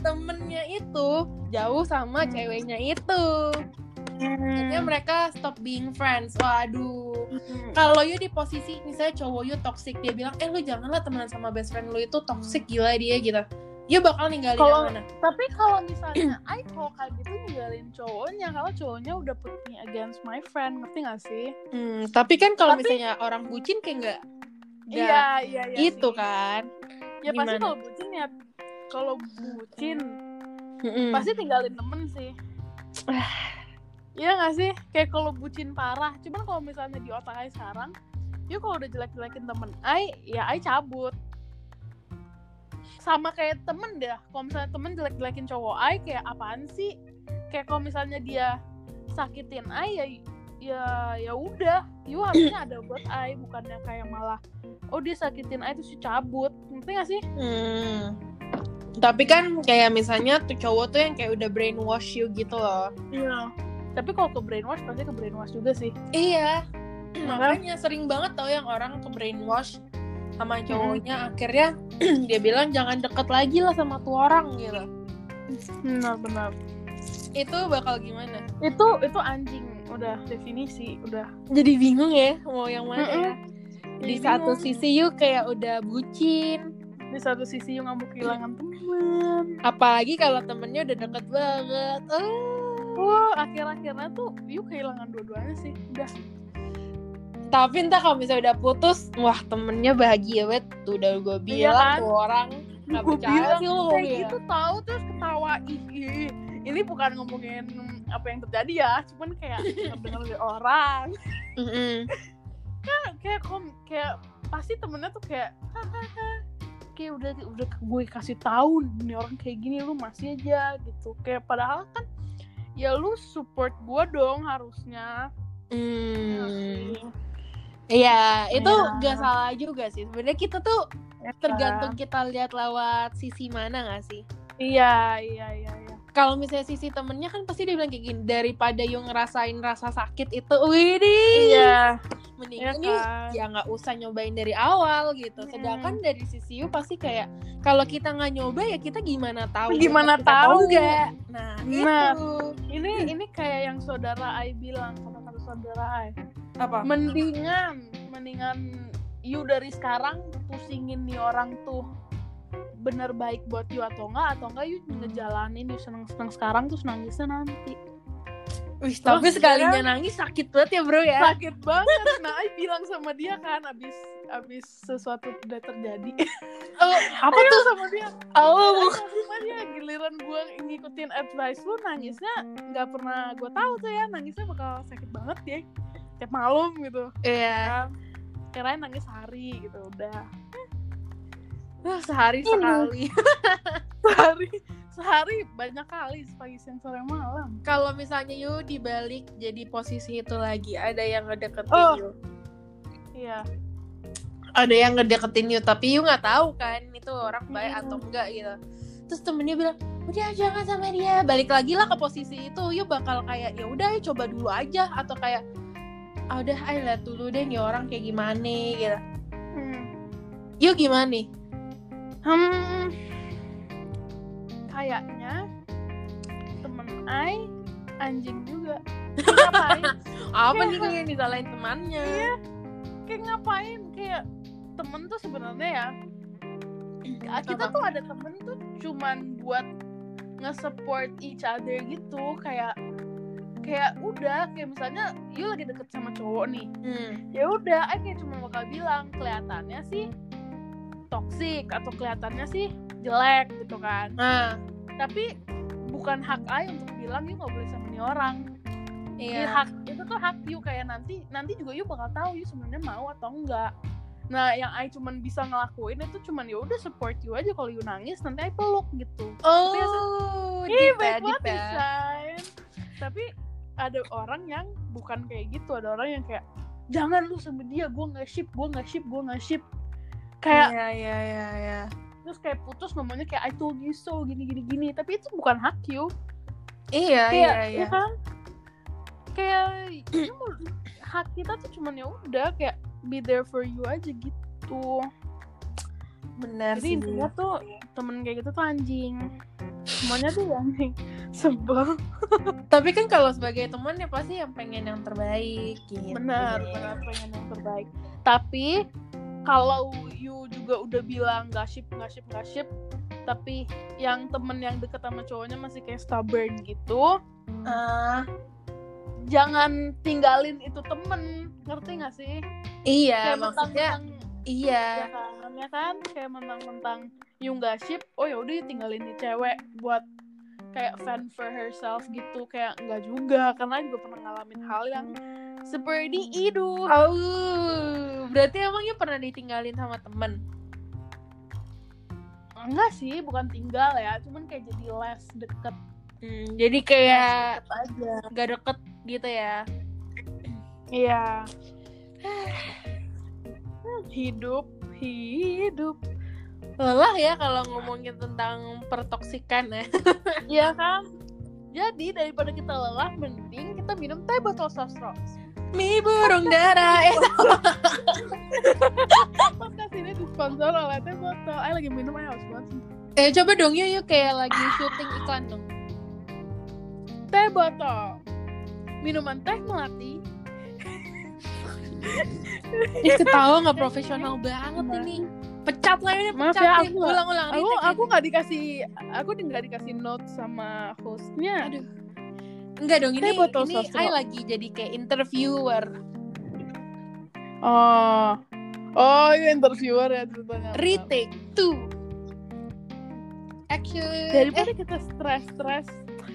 temennya itu jauh sama ceweknya itu. Akhirnya Hmm. mereka stop being friends. Waduh. Hmm. kalau you di posisi misalnya cowok you toxic dia bilang eh lu janganlah temenan sama best friend lu. Itu toxic gila dia gitu you bakal ninggalin Kalau- yang mana Tapi kalau misalnya (clears throat) I kalau kayak gitu ninggalin cowoknya kalau cowoknya udah put me against my friend, ngerti gak sih? hmm, tapi kan kalau Tapi- misalnya orang bucin kayak nggak Iya, iya, iya. itu sih. kan Ya pasti Gimana? kalau bucin ya kalau bucin Mm-mm. pasti tinggalin temen sih. (sighs) Iya gak sih? Kayak kalau bucin parah. Cuman kalau misalnya di otak I sekarang, yuk kalau udah jelek-jelekin temen I, ya I cabut. Sama kayak temen deh. Kalau misalnya temen jelek-jelekin cowok I, kayak apaan sih? Kayak kalau misalnya dia sakitin I, ya ya ya udah. You harusnya ada buat I, bukannya kayak malah oh dia sakitin I terus cabut. Ngerti gak sih? Hmm. Tapi kan kayak misalnya tuh cowok tuh yang kayak udah brainwash you gitu loh. Iya. Tapi kalau ke brainwash pasti ke brainwash juga sih. Iya. Makanya sering banget tau yang orang ke brainwash sama cowoknya akhirnya (clears throat) dia bilang jangan deket lagi lah sama tuh orang gitu. Benar benar. Itu bakal gimana? Itu itu anjing udah definisi udah jadi bingung ya mau yang mana ya di Jadi satu bingung. sisi yuk kayak udah bucin di satu sisi yang nggak mau kehilangan teman apalagi kalau temennya udah deket banget oh. wah akhir-akhirnya tuh yuk kehilangan dua-duanya sih udah tapi entah kalau misalnya udah putus wah temennya bahagia banget tuh udah gue Iya bilang kan? tuh orang nggak Gua percaya bilang sih lo kayak ngomongnya. gitu tahu terus ketawa ih, ih. ini bukan ngomongin apa yang terjadi ya cuman kayak (laughs) dengar dari orang Mm-mm. kayak kom kayak pasti temennya tuh kayak hahaha kayak udah udah gue kasih tahu ini orang kayak gini lu masih aja gitu kayak padahal kan ya lu support gue dong harusnya Hmm. Iya, itu Iya. gak salah juga sih. Sebenarnya kita tuh Ya tergantung kita lihat lewat sisi mana gak sih? iya iya iya iya Kalau misalnya sisi temennya kan pasti dia bilang kayak gini, daripada yang ngerasain rasa sakit itu, widih, iya mendingan Iya kan? ya nggak usah nyobain dari awal gitu. Hmm. Sedangkan dari sisi you pasti kayak kalau kita nggak nyoba ya kita gimana tahu? Gimana kita tahu? enggak? Nah, Nah. itu ini ini kayak yang saudara Ai bilang sama saudara Ai apa? mendingan mendingan you dari sekarang pusingin nih orang tuh bener baik buat you atau enggak atau enggak you ngejalanin you seneng seneng sekarang terus nangisnya nanti Wih, tapi sekalinya nangis sakit banget ya bro ya. sakit banget nah Ai bilang sama dia kan abis abis sesuatu udah terjadi Oh, apa tuh? sama dia Oh, sama dia giliran gue ngikutin advice lu nangisnya nggak pernah gue tahu tuh ya nangisnya bakal sakit banget ya tiap malam gitu iya. kan kirain nangis hari gitu udah Wah, sehari sekali. (laughs) sehari sehari banyak kali pagi siang sore malam Kalau misalnya you dibalik jadi posisi itu lagi, ada yang ngedeketin Oh. you. iya Ada yang ngedeketin you, tapi you nggak tahu kan itu orang baik Hmm. atau enggak gitu. Terus temennya bilang, udah jangan sama dia. Balik lagi lah ke posisi itu, you bakal kayak ya udah, coba dulu aja atau kayak ah udah, ayo lihat dulu deh nih orang kayak gimana gitu. hmm. You gimana nih? Hmm, kayaknya temen Ai anjing juga ngapain (laughs) Apa Iya. nih yang disalahin temannya? Iya. kayak ngapain kayak temen tuh sebenarnya ya kita Apa? tuh ada temen tuh cuman buat nge-support each other gitu kayak kayak udah kayak misalnya you lagi deket sama cowok nih Hmm. ya udah Ai kayak cuma bakal bilang kelihatannya sih toxic atau kelihatannya sih jelek gitu kan Nah, tapi bukan hak Ai untuk bilang you nggak boleh sama nih orang iya. Iya, hak itu tuh hak you kayak nanti nanti juga you bakal tahu you sebenarnya mau atau enggak nah yang I cuman bisa ngelakuin itu cuman ya udah support you aja kalau you nangis nanti I peluk gitu Tapi ya, Oh, deep ya, baik deep banget ya. Desain. tapi ada orang yang bukan kayak gitu ada orang yang kayak jangan lu sama dia gue nggak ship gue nggak ship gue nggak ship kayak Iya, iya, iya, iya. terus kayak putus ngomongnya kayak I told you so gini gini gini tapi itu bukan hak you Iya, kayak iya, iya. ya kan kayak hak kita tuh cuman ya udah kayak be there for you aja gitu Benar jadi sih. intinya tuh temen kayak gitu tuh anjing semuanya tuh anjing (laughs) sebel. Tapi kan kalau sebagai teman ya pasti yang pengen yang terbaik gitu. benar benar pengen yang terbaik. Tapi kalau you juga udah bilang gak ship gak ship gak ship tapi yang temen yang deket sama cowoknya masih kayak stubborn gitu Ah, jangan tinggalin itu temen. Ngerti gak sih? Iya, kayak maksudnya mentang-mentang iya. ya kan ya kan kayak mentang-mentang you nggak ship oh ya udah tinggalin nih cewek buat kayak fan for herself gitu kayak nggak juga karena juga pernah ngalamin hal yang seperti itu Oh, berarti emangnya pernah ditinggalin sama temen? enggak sih bukan tinggal ya cuman kayak jadi less deket Hmm, jadi kayak deket aja gak deket gitu ya? iya (sighs) hidup hidup. Lelah ya kalau ngomongin tentang pertoksikan ya. (laughs) Iya kan? Jadi daripada kita lelah mending kita minum teh botol sosro Mi burung dara. Eh, (laughs) podcast ini disponsor oleh teh botol. Ayo lagi minum ayo harus banget eh coba dong yuk, yuk kayak lagi syuting iklan dong. teh botol. Minuman teh melati Ih, ketawa nggak profesional banget Maaf. ini. Pecat lah ini, Maaf pecat ya, nih. aku Ulang-ulang. aku retake, aku retake. nggak dikasih aku nggak dikasih note sama hostnya Aduh. Enggak dong, ini ini. I lagi jadi kayak interviewer. oh oh iya interviewer ya ceritanya Retake two. Action. daripada kita stres-stres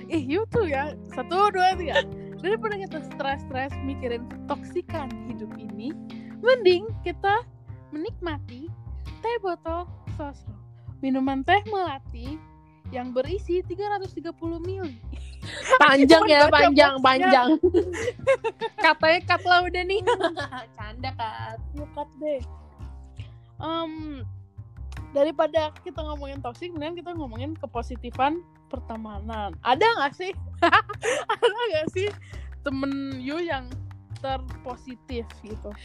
ih you tuh ya satu dua tiga daripada kita stres-stres mikirin toksikan hidup ini mending kita menikmati teh botol sosro minuman teh melati yang berisi 330 ml (laughs) panjang ya, panjang, boxnya. panjang. (laughs) Katanya cut lah udah nih. (laughs) Canda kan. Bukat deh Em, daripada kita ngomongin toxic mending kita ngomongin kepositifan pertemanan ada nggak sih (laughs) ada nggak sih temen you yang terpositif gitu (laughs)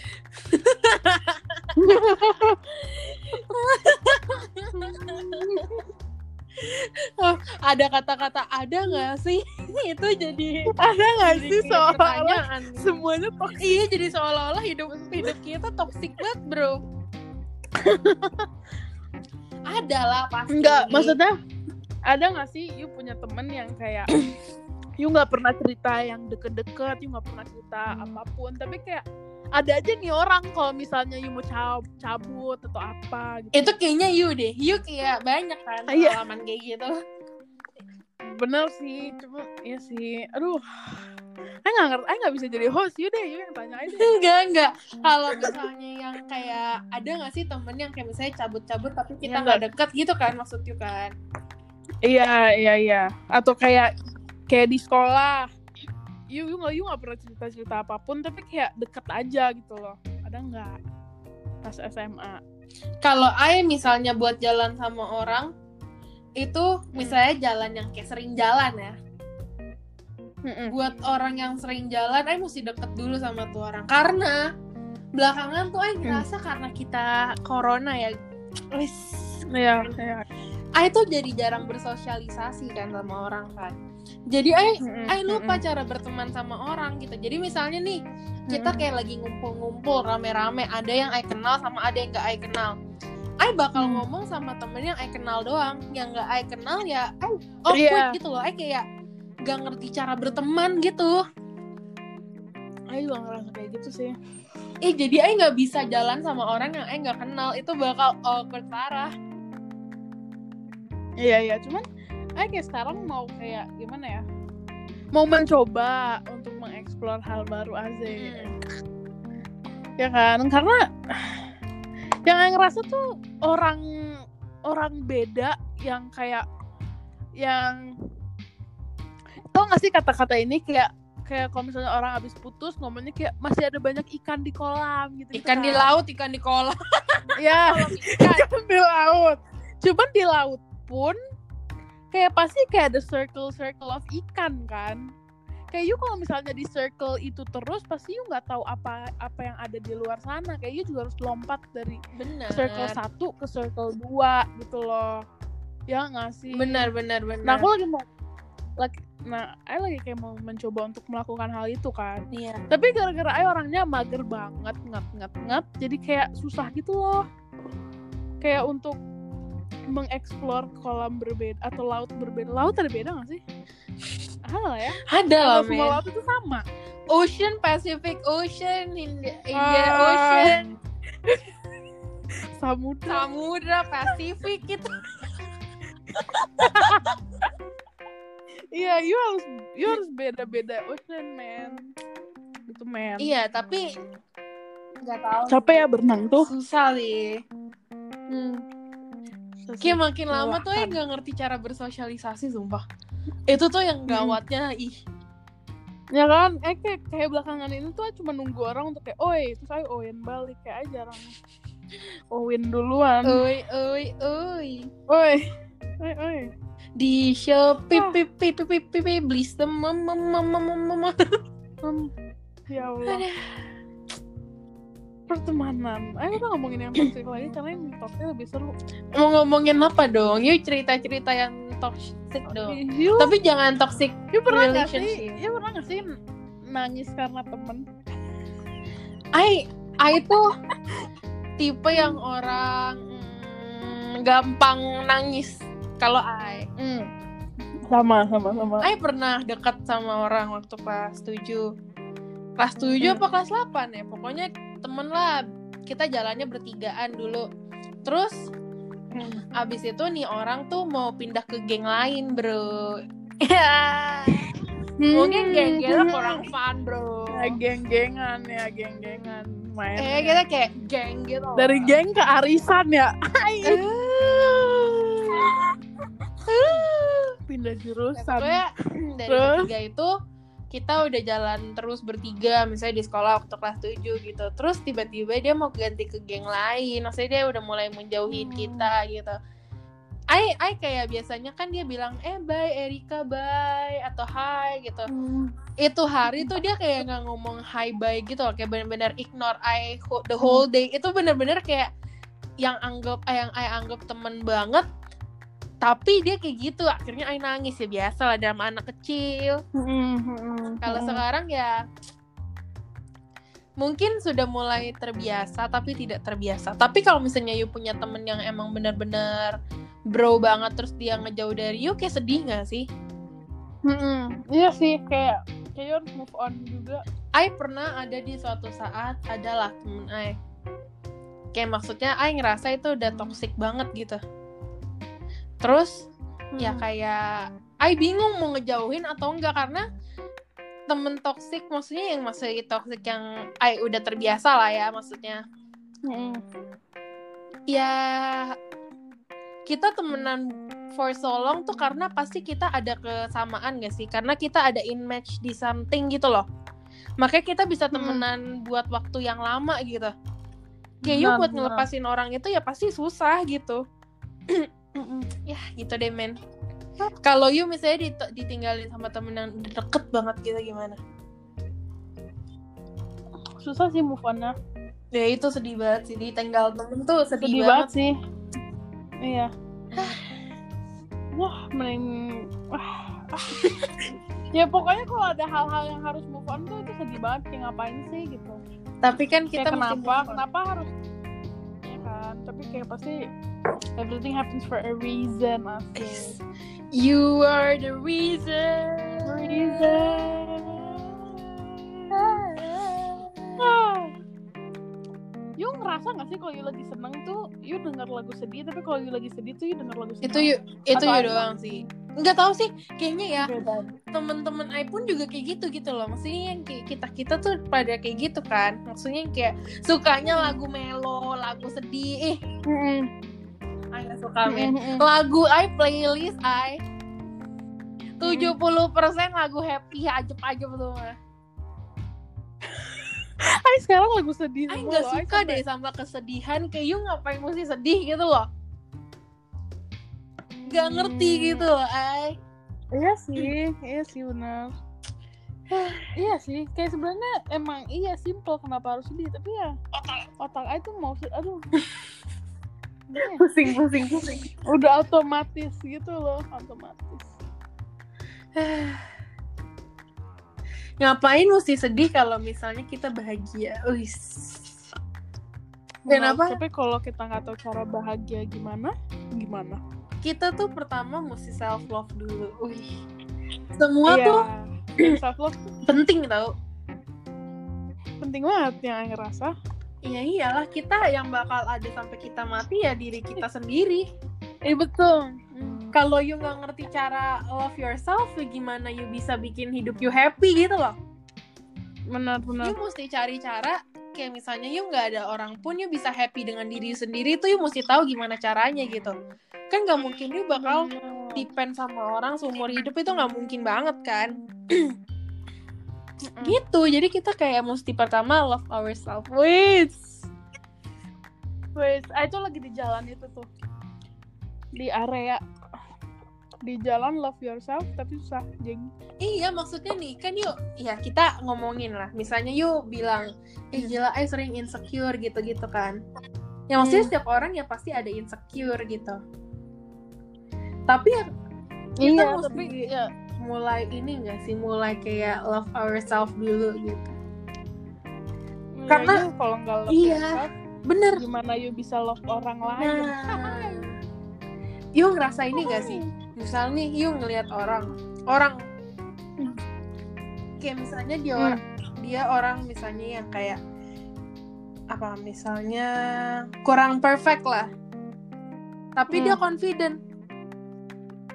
Ada kata-kata ada nggak sih? (laughs) Itu jadi ada nggak sih soalnya semuanya toxic Iya jadi seolah-olah hidup hidup kita toxic banget bro. ada lah pasti. Enggak, maksudnya ada nggak sih you punya temen yang kayak (clears throat) you nggak pernah cerita yang deket-deket, you nggak pernah cerita apa pun, tapi kayak ada aja nih orang kalau misalnya you mau cab- cabut atau apa gitu. itu kayaknya you deh. You kayak banyak kan Iya. pengalaman kayak gitu. Bener sih, cuma ya sih, aduh, saya nggak ngerti, saya nggak bisa jadi host, you deh, you yang tanya aja. enggak enggak. Kalau misalnya yang kayak ada nggak sih temen yang kayak misalnya cabut-cabut tapi kita Iya, nggak deket gitu kan maksud you kan? Iya, iya, iya. Atau kayak kayak di sekolah, you you nggak you nggak pernah cerita cerita apa pun, tapi kayak deket aja gitu loh. Ada nggak pas SMA? Kalau I misalnya buat jalan sama orang itu misalnya jalan yang kayak sering jalan ya. buat orang yang sering jalan, Ay mesti deket dulu sama tuh orang. Karena belakangan tuh Ay ngerasa karena kita corona ya, wis, iya. Ay tuh jadi jarang bersosialisasi kan sama orang kan. Jadi Ay, Ay lupa cara berteman sama orang gitu. Jadi misalnya nih kita kayak lagi ngumpul-ngumpul rame-rame, ada yang Ay kenal sama ada yang gak Ay kenal. Ay bakal Hmm. ngomong sama temen yang Ay kenal doang, yang gak Ay kenal ya Ay awkward Iya. gitu loh. Ay kayak gak ngerti cara berteman gitu. Ayo juga ngerasa kayak gitu sih. Eh jadi Ay nggak bisa jalan sama orang yang Ay nggak kenal itu bakal awkward parah. Iya iya, cuman Ayo kayak sekarang mau kayak gimana ya? Mau mencoba untuk mengeksplor hal baru aja. Hmm. Ya kan? Karena yang Ayo ngerasa tuh orang orang beda yang kayak yang tau gak sih kata-kata ini kayak kayak kalau misalnya orang habis putus ngomongnya kayak masih ada banyak ikan di kolam gitu Ikan di laut, ikan di kolam. (laughs) ya Ikan. ikan di laut cuman di laut pun kayak pasti kayak ada circle circle of ikan kan kayak you kalau misalnya di circle itu terus pasti you nggak tahu apa apa yang ada di luar sana kayak you juga harus lompat dari Bener. circle satu ke circle dua gitu loh ya nggak sih Bener bener bener. nah aku lagi mau lagi nah I lagi kayak mau mencoba untuk melakukan hal itu kan Iya. tapi gara-gara I orangnya mager banget ngat ngat ngat jadi kayak susah gitu loh kayak untuk mengeksplor kolam berbeda atau laut berbeda laut ada beda gak sih ada lah ya Ada lah semua laut itu sama Ocean, Pacific Ocean, India, India Ah. Ocean, samudra Samudra, Pasifik gitu. iya you harus you harus beda-beda ocean man itu man Iya, tapi nggak tahu. capek ya berenang tuh Susah sih. hmm. Kayak makin lama tuh ya nggak ngerti cara bersosialisasi, sumpah. Itu tuh yang gawatnya, ih. ya kan eh kayak, kayak belakangan ini tuh cuma nunggu orang untuk kayak oi terus saya oin balik kayak aja jarang (laughs) owin duluan Oi, oi, oi. oi oi oi Di Shopee, Ah. pip, pip, pip, pip, pip, beli semua, mama, mama. Hmm, ya Allah pertemanan ayo kita ngomongin yang toxic lagi karena yang toxic lebih seru Mau ngomongin apa dong? Yuk cerita-cerita yang toxic dong. you, Tapi jangan toxic you pernah gak sih relationship. you pernah gak sih nangis karena temen I I tuh tipe yang orang mm, gampang nangis kalau I. hmm. sama sama sama I pernah dekat sama orang waktu kelas 7 Kelas 7 apa kelas 8 ya Pokoknya temen lah. Kita jalannya bertigaan dulu. Terus Hmm. abis itu nih orang tuh mau pindah ke geng lain bro. Ya. Mungkin geng-gengnya kurang fun bro. Ya, geng-gengan ya geng-gengan. Main Eh kita kayak geng gitu. Dari geng ke arisan ya. Pindah jurusan. Pokoknya dari Terus? ketiga itu kita udah jalan terus bertiga misalnya di sekolah waktu kelas 7 gitu terus tiba-tiba dia mau ganti ke geng lain maksudnya dia udah mulai menjauhin Hmm. kita gitu Ai, Ai kayak biasanya kan dia bilang eh bye Erika bye atau hai gitu Hmm. itu hari tuh dia kayak nggak ngomong hi bye gitu loh kayak bener-bener ignore I the whole day itu bener-bener kayak yang anggap eh, yang I anggap temen banget tapi dia kayak gitu akhirnya I nangis ya biasa lah dalam anak kecil. Hmm, hmm, kalau hmm. sekarang ya mungkin sudah mulai terbiasa tapi tidak terbiasa. Tapi kalau misalnya you punya temen yang emang bener-bener bro banget terus dia ngejauh dari you kayak sedih gak sih? Hmm, iya sih kayak kayak you harus move on juga. I pernah ada di suatu saat adalah temen I kayak maksudnya I ngerasa itu udah toxic banget gitu terus ya Hmm. kayak I bingung mau ngejauhin atau enggak karena temen toxic maksudnya yang masih toxic yang I udah terbiasa lah ya maksudnya Hmm. ya kita temenan for so long tuh karena pasti kita ada kesamaan gak sih karena kita ada in match di something gitu loh makanya kita bisa Hmm. temenan buat waktu yang lama gitu kayak Benar, buat ngelepasin orang itu ya pasti susah gitu (clears throat) Mm-mm. ya gitu deh men. Kalau you misalnya dit- ditinggalin sama temen yang deket banget gitu gimana? Susah sih move on ya itu sedih banget sih. Ditinggal temen tuh sedih, sedih banget, banget sih. Iya. Wah mending wah ya pokoknya kalau ada hal-hal yang harus move on tuh itu sedih banget kayak ngapain sih gitu. Tapi kan kita kayak kenapa? kenapa harus ya kan? Tapi kayak pasti everything happens for a reason asik you are the reason. Reason. Ah. You ngerasa gak sih kalau you lagi seneng tuh you denger lagu sedih tapi kalau you lagi sedih tuh you denger lagu sedih itu you itu Atau you doang sih. Nggak tahu sih kayaknya ya temen-temen I pun juga kayak gitu gitu loh. Maksudnya yang kayak kita kita tuh pada kayak gitu kan. Maksudnya yang kayak sukanya lagu melo lagu sedih eh Mm-mm. I nggak suka men Mm-mm. lagu I playlist I 70% lagu happy ajep-ajep tuh mah. (laughs) Ay, sekarang lagu sedih loh. Ay, suka sampai- deh sama kesedihan kayak you ngapain mesti sedih gitu loh Gak ngerti Hmm. gitu loh I Iya sih, iya sih benar. (sighs) iya sih, kayak sebenarnya emang iya simple kenapa harus sedih, tapi ya otak Ay tuh mau aduh. (laughs) Iya, pusing pusing pusing Udah otomatis gitu loh, otomatis. (sighs) ngapain mesti sedih kalau misalnya kita bahagia Wis. Dan Benar, apa? Tapi kalau kita nggak tahu cara bahagia gimana, gimana? kita tuh pertama mesti self love dulu Wih. semua tuh self love penting tau penting banget yang ngerasa. Iya iyalah kita yang bakal ada sampai kita mati ya diri kita sendiri. Iya betul. Hmm. Kalau you nggak ngerti cara love yourself, ya gimana you bisa bikin hidup you happy gitu loh. Benar benar. You mesti cari cara kayak misalnya you nggak ada orang pun you bisa happy dengan diri sendiri tuh you mesti tahu gimana caranya gitu. Kan nggak mungkin you bakal depend sama orang seumur hidup itu nggak mungkin banget kan. (clears throat) Mm-mm. Gitu. Jadi kita kayak mesti pertama love ourselves. Wait. Ah, itu lagi di jalan itu tuh. Di area di jalan love yourself tapi susah, jeng. Iya maksudnya nih kan yuk ya kita ngomongin lah misalnya yuk bilang eh gila I sering insecure gitu-gitu kan ya maksudnya Hmm. setiap orang ya pasti ada insecure gitu tapi ya Kita Iya, mesti- tapi ya mulai ini gak sih mulai kayak love ourselves dulu gitu Ya, Karena- you kalau nggak love iya. yourself, bener gimana you bisa love orang lain nah you ngerasa ini gak sih misal nih you ngelihat orang orang kayak misalnya dia Hmm. orang dia orang misalnya yang kayak apa misalnya kurang perfect lah tapi dia Hmm. confident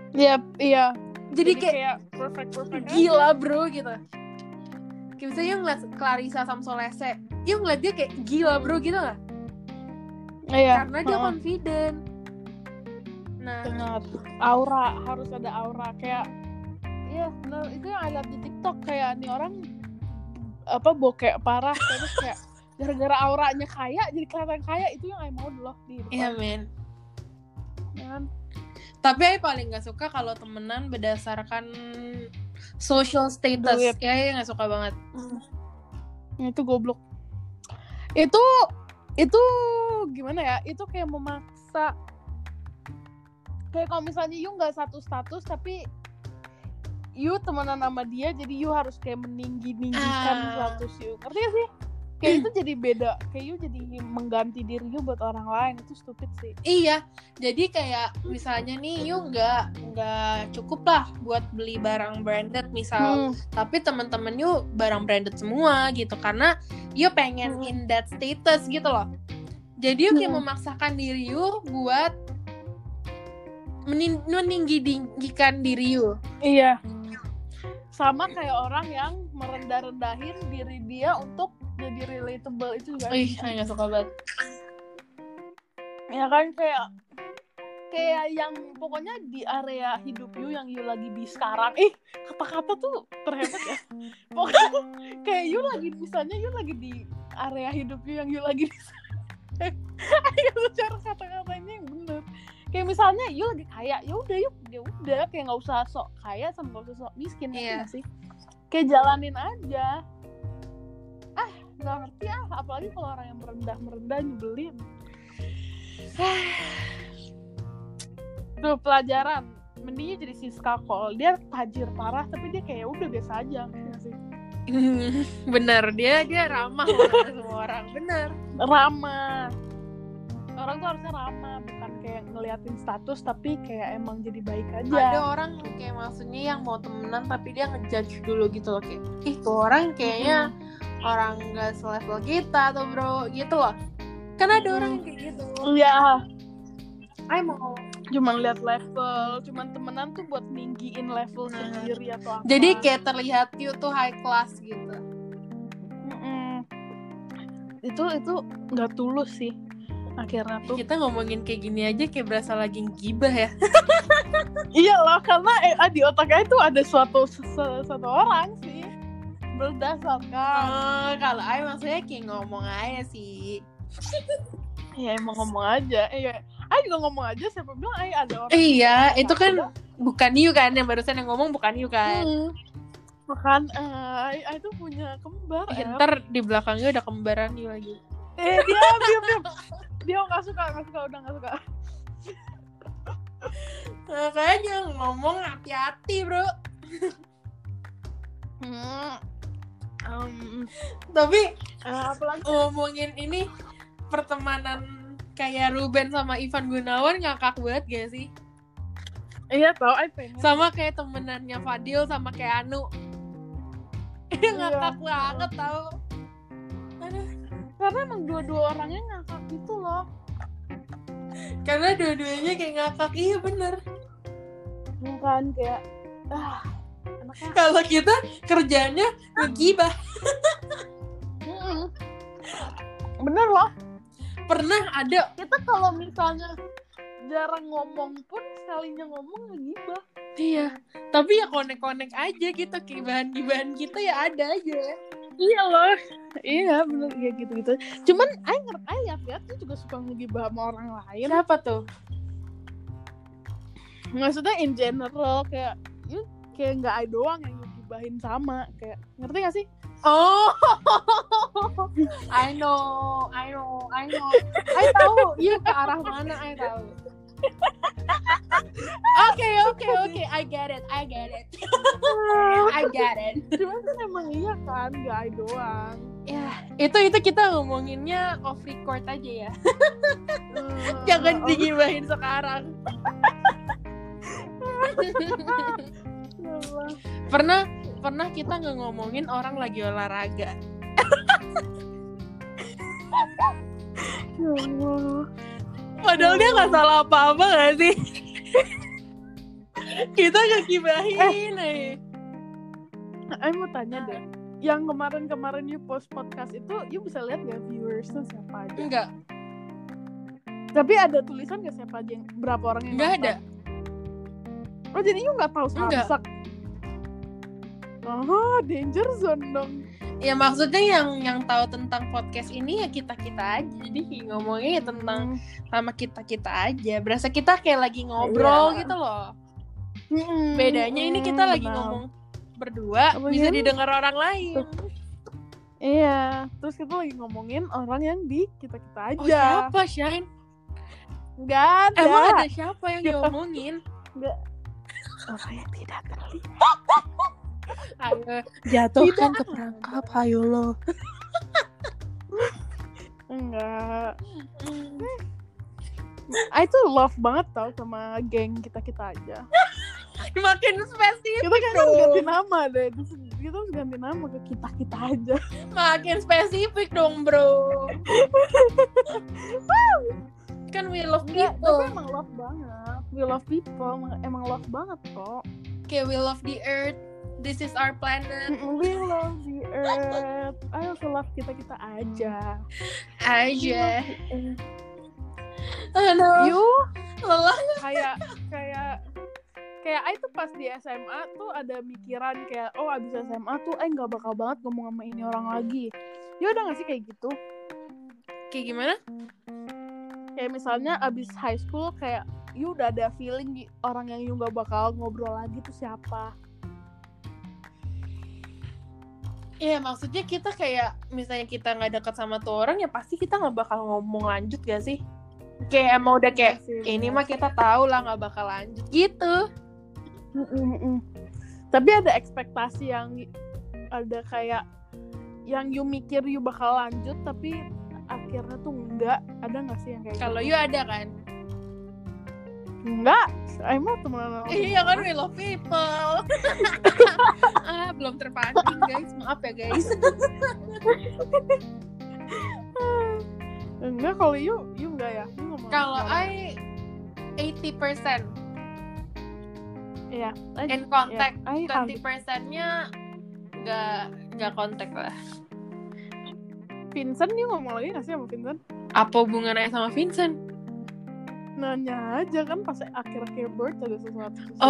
Iya, iya. Jadi, kayak perfect perfect. gila bro gitu kayak misalnya you ngeliat Clarissa Samsolese you ngeliat dia kayak gila bro gitu gak? Iya. karena dia heeh. confident nah Benar. Aura harus ada aura kayak Iya, benar. Itu yang I lihat di TikTok kayak nih orang apa bokek parah terus kayak gara-gara auranya kaya jadi kelihatan kaya itu yang I mau loh di iya men Ya kan? Tapi aku paling nggak suka kalau temenan berdasarkan social status. Duit. Ya, ya nggak suka banget. itu goblok. Itu itu gimana ya? Itu kayak memaksa kayak kalau misalnya you nggak satu status tapi you temenan sama dia jadi you harus kayak meninggi ninggikan Ah. status you ngerti gak sih kayak itu jadi beda kayak you jadi mengganti diri you buat orang lain itu stupid sih Iya, jadi kayak misalnya nih, you nggak nggak cukup lah buat beli barang branded misal, Hmm. tapi temen-temen you barang branded semua gitu karena you pengen Hmm. in that status gitu loh. Jadi you kayak Hmm. memaksakan diri you buat menin- meninggi-tinggikan diri you. iya sama kayak orang yang merendah-rendahin diri dia untuk jadi relatable itu juga Ih, saya nggak suka banget. ya kan kayak kayak yang pokoknya di area hidup you yang you lagi di sekarang. Ih kata-kata tuh terhebat ya. (laughs) Pokoknya kayak you lagi misalnya you lagi di area hidup you yang you lagi di (laughs) Ayo cara kata-katanya yang bener. Kayak misalnya you lagi kaya ya udah yuk ya udah. Kayak nggak usah sok kaya sama nggak usah sok miskin Iya. nggak sih? Kayak jalanin aja nggak ngerti ah apalagi kalau orang yang merendah merendah nyebelin. (sighs) Tuh pelajaran. Mendingnya jadi Siska Kol. Dia tajir parah tapi dia kayak "Ya udah biasa aja sih? (laughs) Bener, dia dia ramah sama semua orang. Bener. ramah. Orang tuh harusnya ramah bukan kayak ngeliatin status tapi kayak emang jadi baik aja. Ada orang kayak maksudnya yang mau temenan tapi dia ngejudge dulu gitu loh kayak ih tuh orang kayaknya orang gak selevel kita tuh bro gitu loh kan ada orang yang kayak gitu Iya, I mau cuman lihat level, cuman temenan tuh buat ninggiin level Nah. sendiri atau apa. jadi kayak terlihat you tuh high class gitu Mm-mm. itu itu nggak tulus sih akhirnya tuh. kita ngomongin kayak gini aja kayak berasa lagi gibah ya Iya loh, karena eh, ah, di otaknya itu ada suatu satu orang sih berdasarkan oh, kalau I maksudnya kayak ngomong aja sih ya emang ngomong aja. Iya, ah juga ngomong aja. Siapa bilang ah ada orang? iya yang itu kan ada. bukan you kan yang barusan yang ngomong bukan you kan Hmm. Bukan, eh, ah, itu punya kembar. Eh. ntar di belakangnya udah kembaran you lagi Eh dia diam diam. Dia nggak suka nggak suka udah nggak suka. Makanya ngomong hati-hati bro Hmm. Um, Tapi apalagi ngomongin ini pertemanan kayak Ruben sama Ivan Gunawan ngakak banget gak sih? iya tau, I pengen. Sama kayak temenannya Fadil sama kayak Anu (laughs) Iya. ngakak banget tau Aduh. Karena emang dua-dua orangnya ngakak gitu loh. Karena dua-duanya kayak ngakak Iya bener Bukan kayak ah anaknya. Kalau kita kerjanya ngegibah. Bener loh. Pernah ada Kita kalau misalnya jarang ngomong pun sekalinya ngomong ngegibah. Iya Tapi ya konek-konek aja gitu Gibahan-gibahan kita ya ada aja Iya loh. Iya bener ya gitu-gitu. Cuman I ngerti, I lihat tuh juga suka ngegibah sama orang lain. Siapa tuh? Maksudnya in general kayak kayak nggak I doang yang ngegibahin sama kayak ngerti gak sih? Oh, (laughs) I know, I know, I know. I tahu, iya ke arah mana, I tahu. Oke oke oke, I get it, I get it, (laughs) I get it. Cuman kan emang iya kan, gak I doang. Ya, itu itu kita ngomonginnya off record aja ya. Eh, Jangan oh, digibahin sekarang. (laughs) pernah pernah kita nggak ngomongin orang lagi olahraga. Ya. Padahal dia nggak salah apa-apa gak sih? kita nggak gibahin eh. Aku mau tanya deh. Yang kemarin-kemarin you post podcast itu, you bisa lihat gak viewersnya siapa aja? Enggak, Tapi ada tulisan gak siapa aja yang berapa orang yang enggak ada. Oh jadi you nggak tahu samsak? Oh, danger zone dong. Ya maksudnya yang yang tahu tentang podcast ini ya kita kita aja. Jadi ngomongnya ya tentang sama kita kita aja. Berasa kita kayak lagi ngobrol Iya. gitu loh. Hmm, Bedanya ini kita hmm, lagi benar. ngomong berdua bisa didengar orang lain. Iya, terus kita lagi ngomongin orang yang di kita kita aja. Oh siapa Shine? Nggak ada. Emang ada siapa yang diomongin? Orang yang tidak terlihat. Ayo jatuhkan ke perangkap, ayo lo. Enggak. I tuh love banget tau sama geng kita kita aja. (laughs) Makin spesifik, Kita kan dong. ganti nama deh. Terus Kita harus ganti nama ke kita kita aja. makin spesifik dong bro. (laughs) kan we love people. tapi emang love banget. We love people, emang- emang love banget kok. Kayak we love the earth. This is our planet. We love the earth. I also love kita kita aja. Aja. Aduh, You lelah. kayak kayak kayak I tuh pas di SMA tuh ada mikiran kayak oh abis SMA tuh eh nggak bakal banget ngomong sama ini orang lagi ya udah gak sih kayak gitu Kayak gimana? Kayak misalnya abis high school kayak you udah ada feeling di- orang yang you nggak bakal ngobrol lagi tuh siapa Iya maksudnya kita kayak misalnya kita nggak dekat sama tuh orang ya pasti kita nggak bakal ngomong lanjut gak sih? Kayak emang udah kayak Iya sih, ini bener. mah kita tahu lah nggak bakal lanjut gitu. Mm-mm-mm. tapi ada ekspektasi yang ada kayak yang you mikir you bakal lanjut tapi akhirnya tuh enggak ada nggak sih yang kayak Kalau gitu? you ada kan? enggak emang teman Iya kan we love people. (laughs) ah belum terpancing guys, maaf ya guys. enggak kalau you you enggak ya Kalau enggak. I 80% Iya. I- in contact, iya, I have 20%-nya nggak nggak kontak lah. Vincent you ngomong lagi gak sih sama Vincent? Apa hubungannya sama Vincent? Nanya aja kan pas akhir-akhir bird ada sesuatu. sesuatu.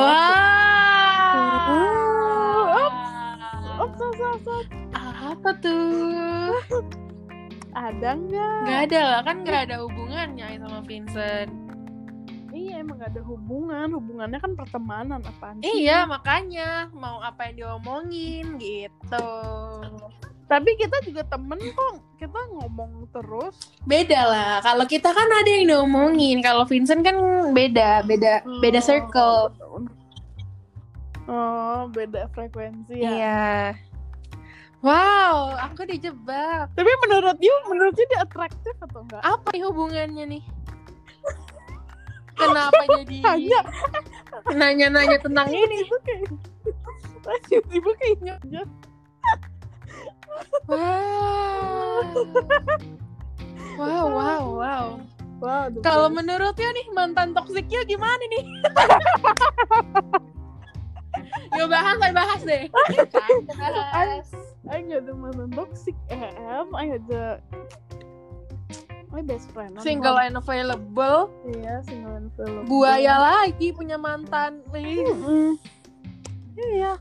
Oh, so, so, so. Apa tuh? Ada nggak? Gak ada lah, kan gak ada hubungannya sama Vincent. Iya emang gak ada hubungan. Hubungannya kan pertemanan apaan sih? Iya, makanya mau apa yang diomongin gitu. Tapi kita juga temen kok. Kita ngomong terus. Beda lah. Kalau kita kan ada yang diomongin. Kalau Vincent kan beda, beda, beda Oh, circle. Oh, beda frekuensi ya. Iya. Wow, aku dijebak. Tapi menurut you, menurut you dia atraktif atau enggak? Apa nih hubungannya nih? Kenapa (laughs) jadi Tanya. nanya-nanya tentang ini? Itu kayak (laughs) tiba-tiba kayaknya aja. Wow. Wow, wow, wow. Wow, Kalau menurutnya nih mantan toksiknya gimana nih? (laughs) Yuk bahas, ayo bahas deh. bahas. I gak ada mantan toxic em I ada my best friend Single and available. iya single and available Buaya lagi punya mantan. Ih, Mm-mm. Iya.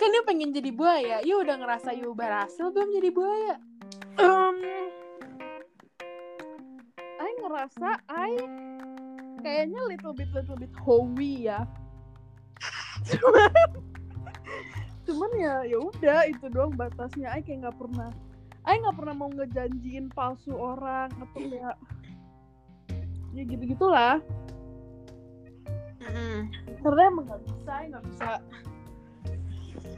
Kan dia pengen jadi buaya. Yu udah ngerasa Yu berhasil belum jadi buaya? um, I ngerasa I kayaknya little bit little bit howy ya cuman (laughs) cuman ya ya udah itu doang batasnya I kayak nggak pernah I nggak pernah mau ngejanjiin palsu orang atau kayak ya gitu gitulah Mm-mm. karena emang nggak bisa nggak bisa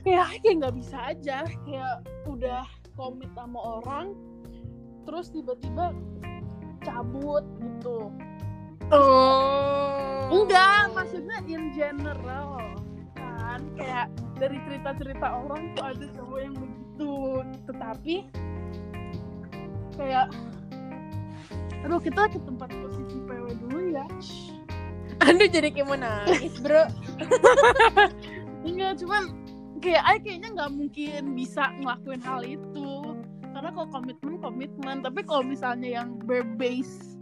kayak kayak nggak bisa aja. Kayak udah komit sama orang terus tiba-tiba cabut gitu. Oh. enggak maksudnya in general kan? Kayak dari cerita-cerita orang tuh ada cowok yang begitu. Tetapi kayak aduh kita ke tempat posisi PW dulu ya. Aduh jadi kayak mau nangis bro. (laughs) enggak cuman kayak ay kayaknya nggak mungkin bisa ngelakuin hal itu karena kalau komitmen komitmen tapi kalau misalnya yang berbase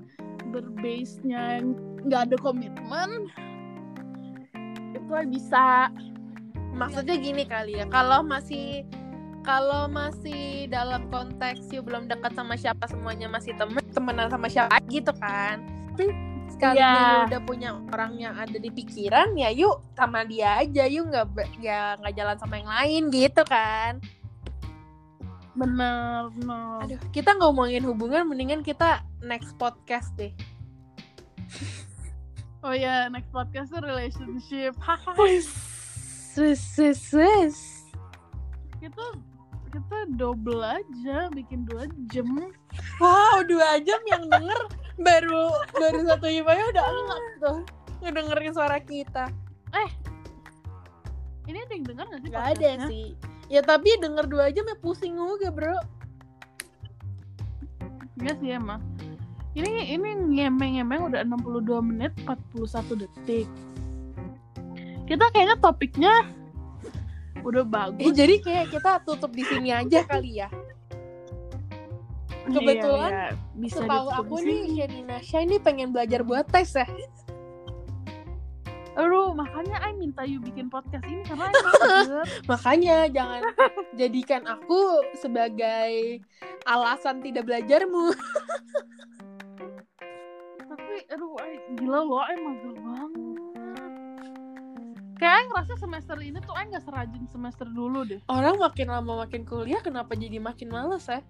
berbase nya yang nggak ada komitmen itu bisa Maksudnya gini kali ya. Kalau masih kalau masih dalam konteks you belum dekat sama siapa semuanya masih temen temenan sama siapa gitu kan. Sekalinya Iya. you udah punya orang yang ada di pikiran ya yuk sama dia aja yuk nggak ya nggak jalan sama yang lain gitu kan. bener bener Aduh, kita ngomongin hubungan mendingan kita next podcast deh. (laughs) oh ya next podcast tuh relationship (laughs) wis. kita kita double aja bikin dua jam Wow, dua jam yang denger baru baru satu IPA udah enggak tuh ngedengerin suara kita. ini ada yang dengar nggak sih Gak ada sih. Ya tapi denger dua jam ya pusing juga bro. Iya sih emang. Ini ini ngemeng-ngemeng udah 62 menit 41 detik. Kita kayaknya topiknya udah Eh, bagus. jadi kayak kita tutup di sini aja kali ya. Kebetulan Iya, iya. bisa Setahu aku nih. Sherina Shah ini pengen belajar buat tes ya. Aduh, makanya I minta you bikin podcast ini karena. (laughs) Makanya jangan jadikan aku sebagai alasan tidak belajarmu. Tapi aduh, I, gila loh, I mager banget. Kayak I ngerasa semester ini tuh I nggak serajin semester dulu deh. Orang makin lama makin kuliah kenapa jadi makin males ya?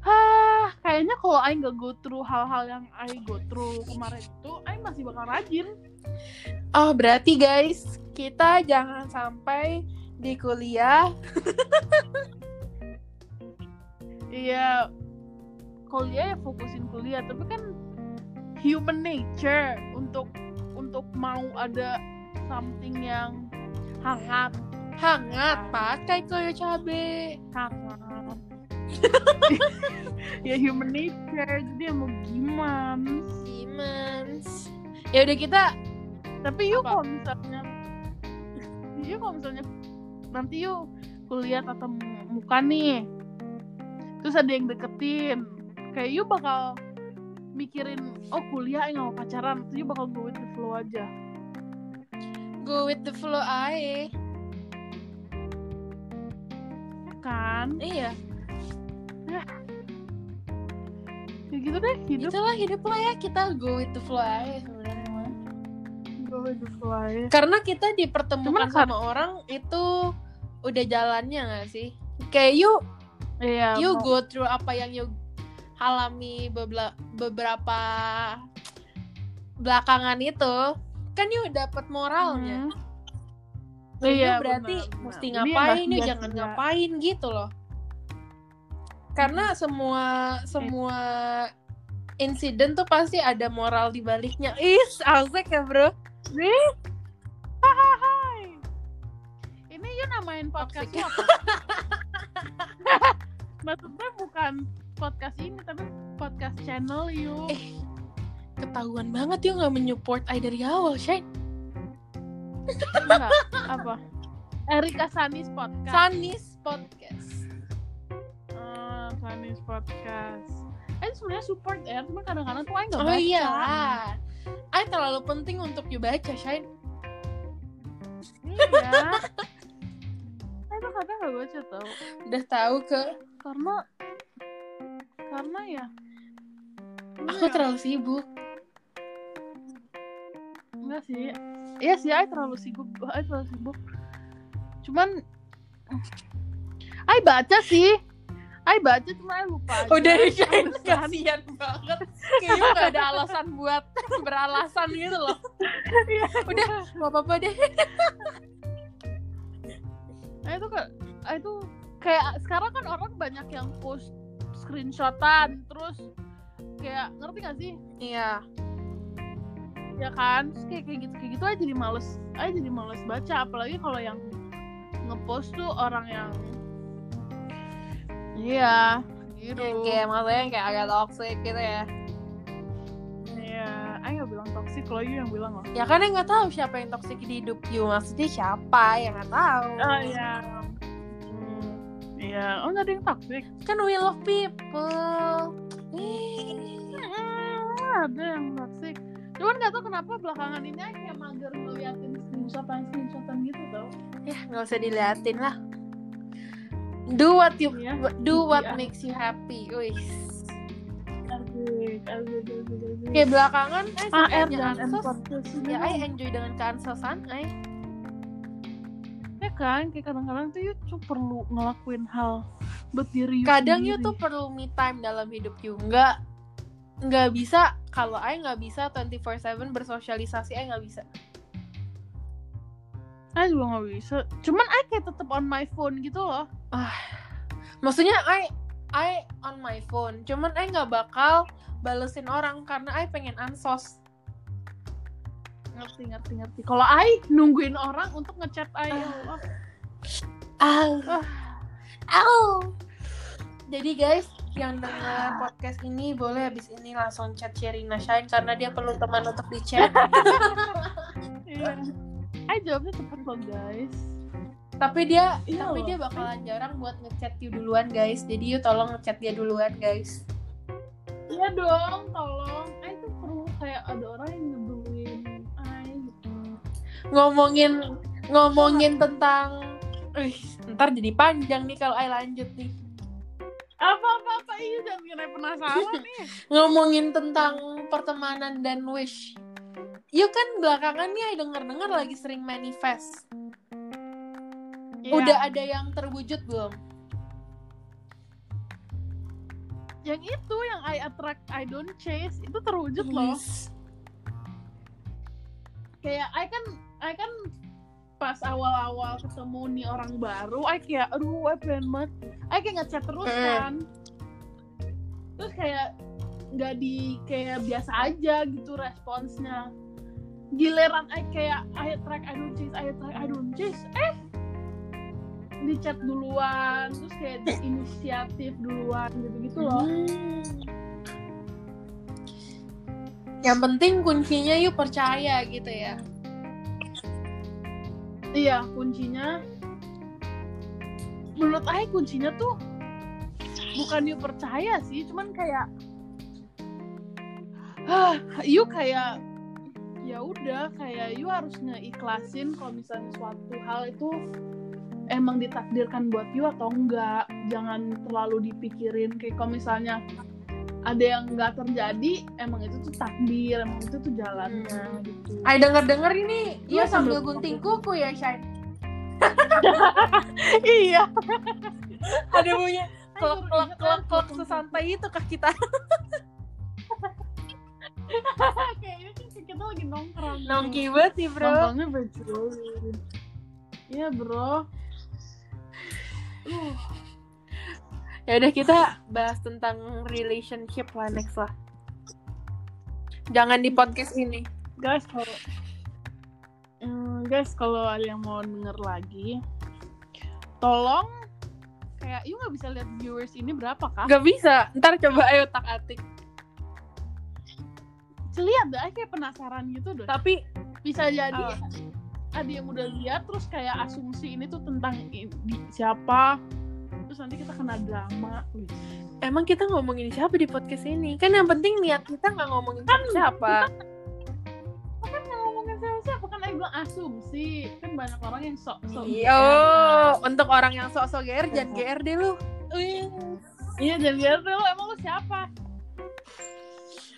Hah, kayaknya kalau I nggak go through hal-hal yang I go through kemarin itu, I masih bakal rajin. Oh berarti guys kita jangan sampai di kuliah (laughs) Iya, kuliah ya fokusin kuliah, tapi kan human nature untuk untuk mau ada something yang hangat, hangat pakai koyo cabe. hangat. (laughs) ya human nature, jadi ya mau gimana? Simons. Ya udah kita Tapi yuk kalau misalnya, yuk kalau misalnya nanti yuk kuliah tatap muka nih, terus ada yang deketin, kayak yuk bakal mikirin, oh kuliah nggak mau pacaran, terus yuk bakal go with the flow aja. go with the flow aja. Kan? Iya, Ya gitu deh hidup itulah hidup lah ya kita go with the flow aja sebenarnya. mah. go with the flow aja. Karena kita dipertemukan Cuman sama orang itu udah jalannya gak sih? Kayak you Iya. you go through apa yang you alami bebla- beberapa belakangan itu kan you dapat moralnya. Hmm. Nah, Iya, berarti benar, mesti benar. Ngapain iya jangan ya. ngapain gitu loh. Karena semua semua insiden tuh pasti ada moral di baliknya. Is, asik ya, Bro. Hai. Ini you namain podcast apa? (laughs) Maksudnya bukan podcast ini tapi podcast channel you. Eh. Ketahuan banget you nggak menyupport I dari awal, Shane. Enggak, apa? Erika Sanis podcast. Sanis Podcast. Sanis podcast. Eh sebenarnya support ya, cuma kadang-kadang tuh Aing nggak Oh baca. iya lah. I terlalu penting untuk you baca, Shine. Iya. Saya tuh kadang nggak baca tau. Udah tahu ke Karena karena ya. aku iya. terlalu sibuk. Enggak sih. Iya sih, Ay terlalu sibuk. Ay terlalu sibuk. Cuman Ay baca sih. Ay baca cuma lupa aja. Udah kan- (laughs) kasihan banget. Kayaknya gak ada alasan buat (laughs) beralasan gitu loh. Iya. Udah gak apa-apa deh. (laughs) Nah, itu kan ah, itu kayak sekarang kan orang banyak yang post screenshotan terus kayak ngerti gak sih Iya. ya kan Terus kayak kayak gitu kayak gitu aja jadi males aja jadi males baca apalagi kalau yang ngepost tuh orang yang iya gitu Yang kayak maksudnya yang kayak agak toxic gitu ya. iya ayo nggak bilang toxic lo you yang bilang loh Ya kan yang nggak tahu siapa yang toxic di hidup you. Maksudnya siapa yang nggak tahu. oh iya Hmm. iya oh nggak ada yang toxic Kan we love people. Hmm, ada yang toxic cuman nggak tahu kenapa belakangan ini kayak mager ngeliatin screenshotan screenshotan gitu tau Ya nggak usah diliatin lah. Do what you Iya. do what Iya. makes you happy. Wih. asik Kayak belakangan, eh AR sukanya dan ansos. Ya, I enjoy dengan keansosan, I. ya kan kayak kadang-kadang tuh you tuh perlu ngelakuin hal buat diri you Kadang you sendiri. tuh perlu me time dalam hidup you. Nggak nggak bisa kalau I nggak bisa 24/7 bersosialisasi I nggak bisa. I juga nggak bisa cuman I kayak tetep on my phone gitu loh Maksudnya I I on my phone, cuman I nggak bakal balesin orang karena I pengen ansos. ngerti ngerti ngerti kalau I nungguin orang untuk ngechat I ya Allah. Au. Ah. Au. Jadi guys, yang dengar podcast ini boleh habis ini langsung chat Sherina Shine karena dia perlu teman untuk di chat. (laughs) Iya. I jawabnya cepet loh guys tapi dia Iya tapi loh. dia bakalan jarang buat ngechat you duluan guys. Jadi you tolong ngechat dia duluan guys. Iya dong, tolong. I tuh perlu kayak ada orang yang ngeduluin I gitu. Ngomongin ngomongin tentang Wih, ntar jadi panjang nih kalau I lanjut nih. Apa apa apa iya jangan kira penasaran nih. (laughs) Ngomongin tentang pertemanan dan wish. You kan belakangan nih denger-dengar lagi sering manifest. Iya. Udah ada yang terwujud belum? yang itu yang I attract I don't chase itu terwujud loh. Wis. Kayak I kan I kan pas awal-awal ketemu nih orang baru, I kayak aduh I pengen banget. I kayak ngechat terus Mm. kan. Terus kayak nggak di kayak biasa aja gitu responsnya. Giliran I kayak I attract I don't chase I attract I don't chase eh di chat duluan terus kayak di inisiatif duluan gitu-gitu loh. Hmm. Yang penting kuncinya yuk percaya gitu ya. Iya, kuncinya menurut saya kuncinya tuh bukan you percaya sih, cuman kayak (sighs) ah, you kayak ya udah kayak you harus ngeikhlasin kalau misalnya suatu hal itu emang ditakdirkan buat you atau enggak. Jangan terlalu dipikirin kayak kalau misalnya ada yang nggak terjadi, emang itu tuh takdir, emang itu tuh jalannya gitu. Ay denger-denger ini Iya, Iya sambil sambil- gunting kuku ya Shine. (laughs) iya. (laughs) Ada ingat klek aku klek gunting sesantai itu kah kita (laughs) kayaknya kita lagi nongkrong nongki banget sih bro. nongkrongnya bro iya bro uh, Ya udah kita bahas tentang relationship lah next lah. Jangan di podcast ini. guys kalau Hmm, guys kalau ada yang mau denger lagi tolong kayak you nggak bisa lihat viewers ini berapa kah Gak bisa. Ntar coba ayo tak atik. Lihat deh kayak penasaran gitu deh Tapi bisa jadi Ah. ada yang udah lihat terus kayak asumsi ini tuh tentang i- di- siapa terus nanti kita kena drama emang kita ngomongin siapa di podcast ini? Kan yang penting niat kita nggak ngomongin siapa. kan nggak ngomongin siapa-siapa kan aku bilang asumsi kan banyak orang yang sok sok Iya, Oh, untuk orang yang sok-sok GR jangan GR deh lu. iya jadi gitu lo emang lu siapa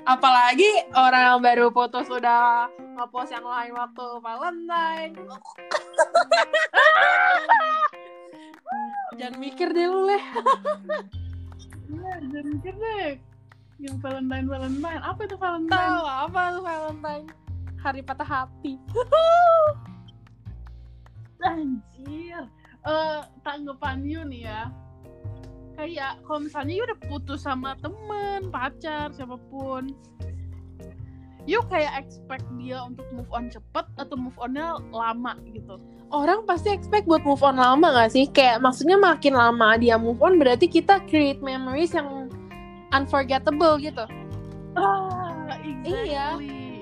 Apalagi orang yang baru putus sudah ngepost yang lain waktu Valentine. jangan mikir deh lu leh. Iya, jangan mikir deh. Yang Valentine Valentine. Apa itu Valentine? Tahu apa tuh Valentine? Hari patah hati. Anjir. Eh, tanggapan you nih ya. Kayak kalau misalnya you udah putus sama temen, pacar, siapa pun. You kayak expect dia untuk move on cepet atau move onnya lama gitu. Orang pasti expect buat move on lama gak sih? Kayak maksudnya makin lama dia move on berarti kita create memories yang unforgettable gitu. Ah, exactly. Iya.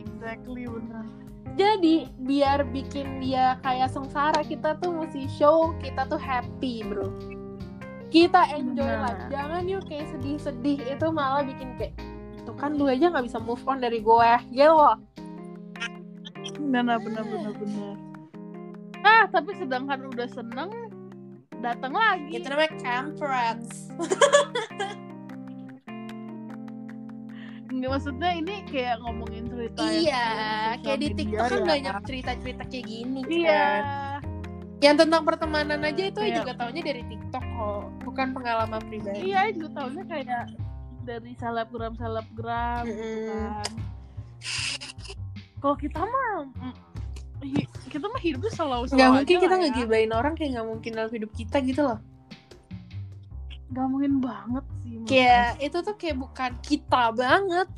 Exactly, benar. Jadi biar bikin dia kayak sengsara kita tuh mesti show kita tuh happy bro. Kita enjoy Benar. life. Jangan yuk kayak sedih-sedih itu malah bikin kayak tuh kan lu aja nggak bisa move on dari gue gitu loh. Benar, benar, benar, benar. Ah, tapi sedangkan udah seneng, datang lagi. Itu namanya temperance. Nggak, maksudnya ini kayak ngomongin cerita yang Iya, kayak di media TikTok kan ya. banyak cerita-cerita kayak gini Iya. kan. Yang tentang pertemanan aja itu Iya. juga taunya dari TikTok kok, bukan pengalaman pribadi. Iya, juga tahunya kayak dari selebgram selebgram gitu Mm-mm. kan. Kalau kita mah mm, kita mah hidupnya selalu selalu Nggak mungkin kita lah ya. ngegibain orang kayak nggak mungkin dalam hidup kita gitu loh. Nggak mungkin banget sih. Kayak itu tuh kayak bukan kita banget.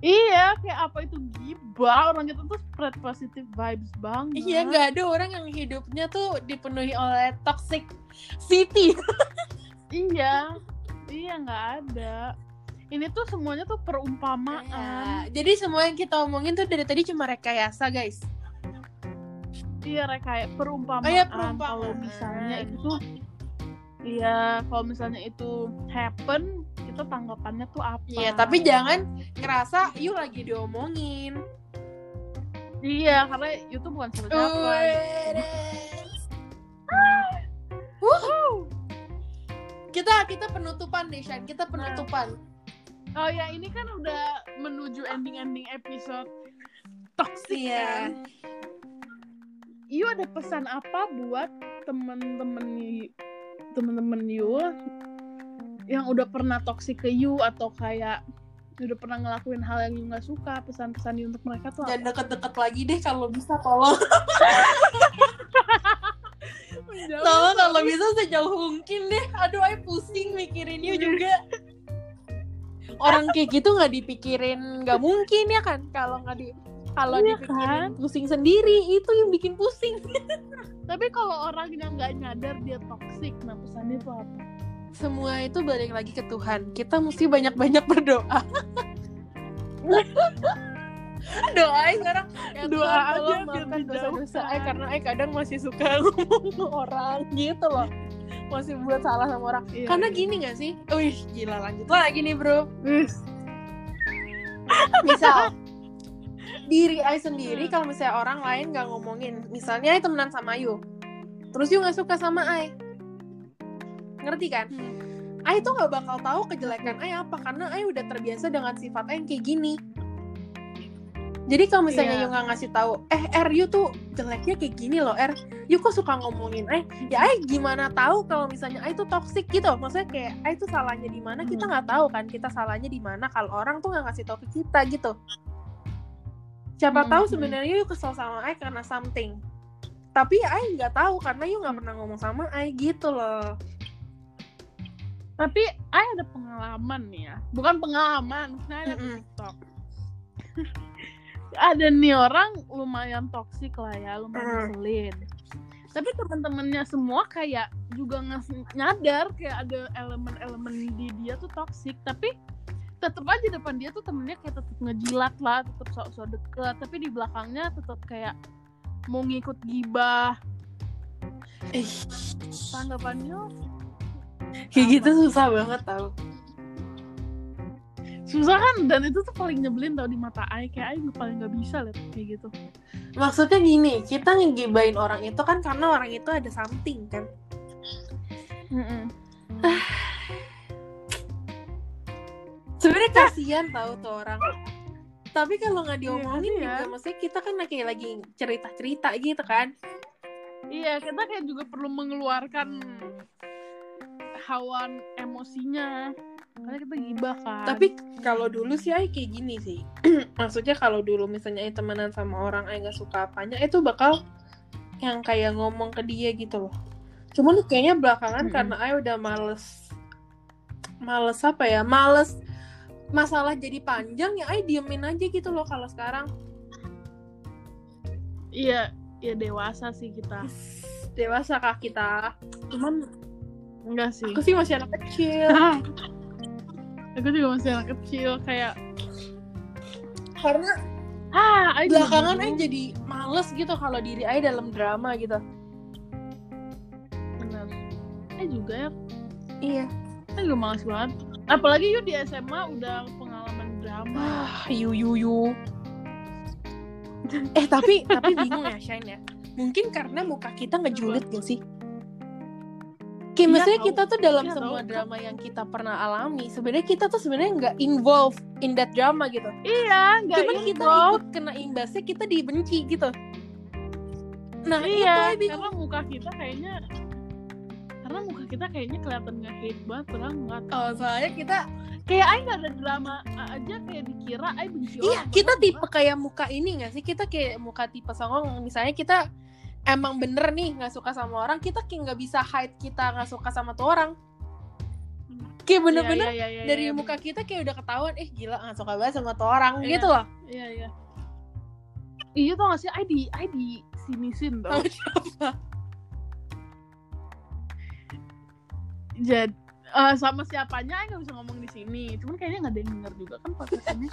Iya, kayak apa itu gibah orang kita tuh spread positive vibes banget. Iya nggak ada orang yang hidupnya tuh dipenuhi oleh toxic city. (laughs) Iya, iya nggak ada. Ini tuh semuanya tuh perumpamaan. Iya. Jadi semua yang kita omongin tuh dari tadi cuma rekayasa guys. Iya, Rek, kayak perumpamaan. Oh, iya, perumpamaan. Kalau misalnya itu tuh, iya, kalau misalnya itu happen, kita tanggapannya tuh apa? Iya tapi jangan ngerasa yuk lagi diomongin. Iya, karena itu bukan siapa-siapa. Wuh. Kita kita penutupan deh Shan, kita penutupan. Oh ya, ini kan udah menuju ending-ending episode toxic Iya. kan. You ada pesan apa buat temen-temen temen-temen you yang udah pernah toxic ke you atau kayak udah pernah ngelakuin hal yang you nggak suka pesan-pesan you untuk mereka tuh? Jangan deket-deket lagi deh kalau bisa tolong. Tolong kalau bisa sejauh mungkin deh. Aduh, ay pusing mikirin you juga. Orang kayak gitu nggak dipikirin nggak mungkin ya kan kalau nggak di kalau Iya dipikirin pusing sendiri itu yang bikin pusing. (laughs) Tapi kalau orang yang nggak nyadar dia toxic, nah pesannya itu apa? Semua itu balik lagi ke Tuhan. Kita mesti banyak-banyak berdoa. (laughs) Doain sekarang ya Doa Tuhan, aja tolong biar maafkan dosa-dosa. Ay, karena Ay kadang masih suka (laughs) ngomong ke orang gitu loh masih buat salah sama orang Iya. karena gini gak sih wih gila lanjut lagi nih bro misal diri Ay sendiri kalau misalnya orang lain gak ngomongin. Misalnya Ay temenan sama Ayu terus Yu gak suka sama Ay ngerti kan? Hmm. Ay tuh gak bakal tahu kejelekan Ay apa karena Ay udah terbiasa dengan sifat Ay yang kayak gini. Jadi kalau misalnya Iya. Yu nggak ngasih tahu eh R Yu tuh jeleknya kayak gini loh R Yu kok suka ngomongin Ay ya Ay gimana tahu kalau misalnya Ay tuh toxic gitu. Maksudnya kayak Ay tuh salahnya di mana kita Hmm. nggak tahu kan kita salahnya di mana kalau orang tuh nggak ngasih tahu ke kita gitu siapa Hmm, tahu hmm. sebenarnya Yu kesel sama Ay karena something tapi ya nggak tahu karena Yu nggak pernah ngomong sama Ay gitu loh Tapi Ay ada pengalaman nih ya. Bukan pengalaman, nah ada Mm-mm. TikTok. (laughs) ada nih orang lumayan toksik lah ya, lumayan Mm. ngeselin. Tapi teman-temannya semua kayak juga nyadar kayak ada elemen-elemen di dia tuh toksik, tapi tetap aja depan dia tuh temennya kayak tetap ngejilat lah, tetap sok-sok deket, tapi di belakangnya tetap kayak mau ngikut gibah. Ih, Tanggapannya? Kayak Apa? gitu susah banget tau. Susah kan? Dan itu tuh paling nyebelin tau di mata Ai kayak Ai paling nggak bisa liat kayak gitu. Maksudnya gini kita ngegibain orang itu kan karena orang itu ada something kan sebenarnya kasihan tahu tuh orang tapi kalau nggak Iya, diomongin kasihan. juga maksudnya kita kan kayak lagi cerita cerita gitu kan iya kita kayak juga perlu mengeluarkan hawan emosinya karena kita gibah kan Tapi kalau dulu sih Ai kayak gini sih. (clears throat) Maksudnya kalau dulu misalnya Ai temenan sama orang Ai nggak suka apanya, itu bakal yang kayak ngomong ke dia gitu loh. Cuman kayaknya belakangan Mm-mm. karena Ai udah males males apa ya? Males masalah jadi panjang ya Ai diemin aja gitu loh kalau sekarang. iya ya dewasa sih kita (laughs) Dewasa kah kita? Cuman enggak sih aku sih masih anak kecil. (laughs) aku juga masih anak kecil kayak karena ah Ai belakangan. Ai jadi males gitu kalau diri Ai dalam drama gitu. bener Ai juga ya Iya. Ai juga malas banget apalagi yuk di SMA udah pengalaman drama Ah, yu yu yu. Eh tapi tapi bingung ya Shine ya. Mungkin karena muka kita ngejulit gak sih? Kayak Iya, maksudnya tahu. kita tuh dalam Iya, semua tahu. drama yang kita pernah alami, sebenarnya kita tuh sebenarnya nggak involve in that drama gitu. iya nggak Cuman kita ikut kena imbasnya, kita dibenci gitu. Nah iya itu karena muka kita kayaknya karena muka kita kayaknya kelihatan nggak hate banget padahal nggak Oh soalnya kita, kayak Ai nggak ada drama aja kayak dikira Ai benci iya orang kita tipe kayak muka ini gak sih? Kita kayak muka tipe songong. Misalnya kita emang bener nih nggak suka sama orang, kita kayak nggak bisa hide kita nggak suka sama tuh orang. Kayak bener-bener Iya, iya, iya, dari iya, muka kita kayak udah ketahuan eh gila nggak suka banget sama tuh orang Iya. gitu loh. Iya iya. Iya tau gak sih? Ai di Ai di sini sin tau. Sama siapa jadi eh, sama siapanya nggak bisa ngomong di sini cuman kayaknya nggak ada yang denger juga kan podcastnya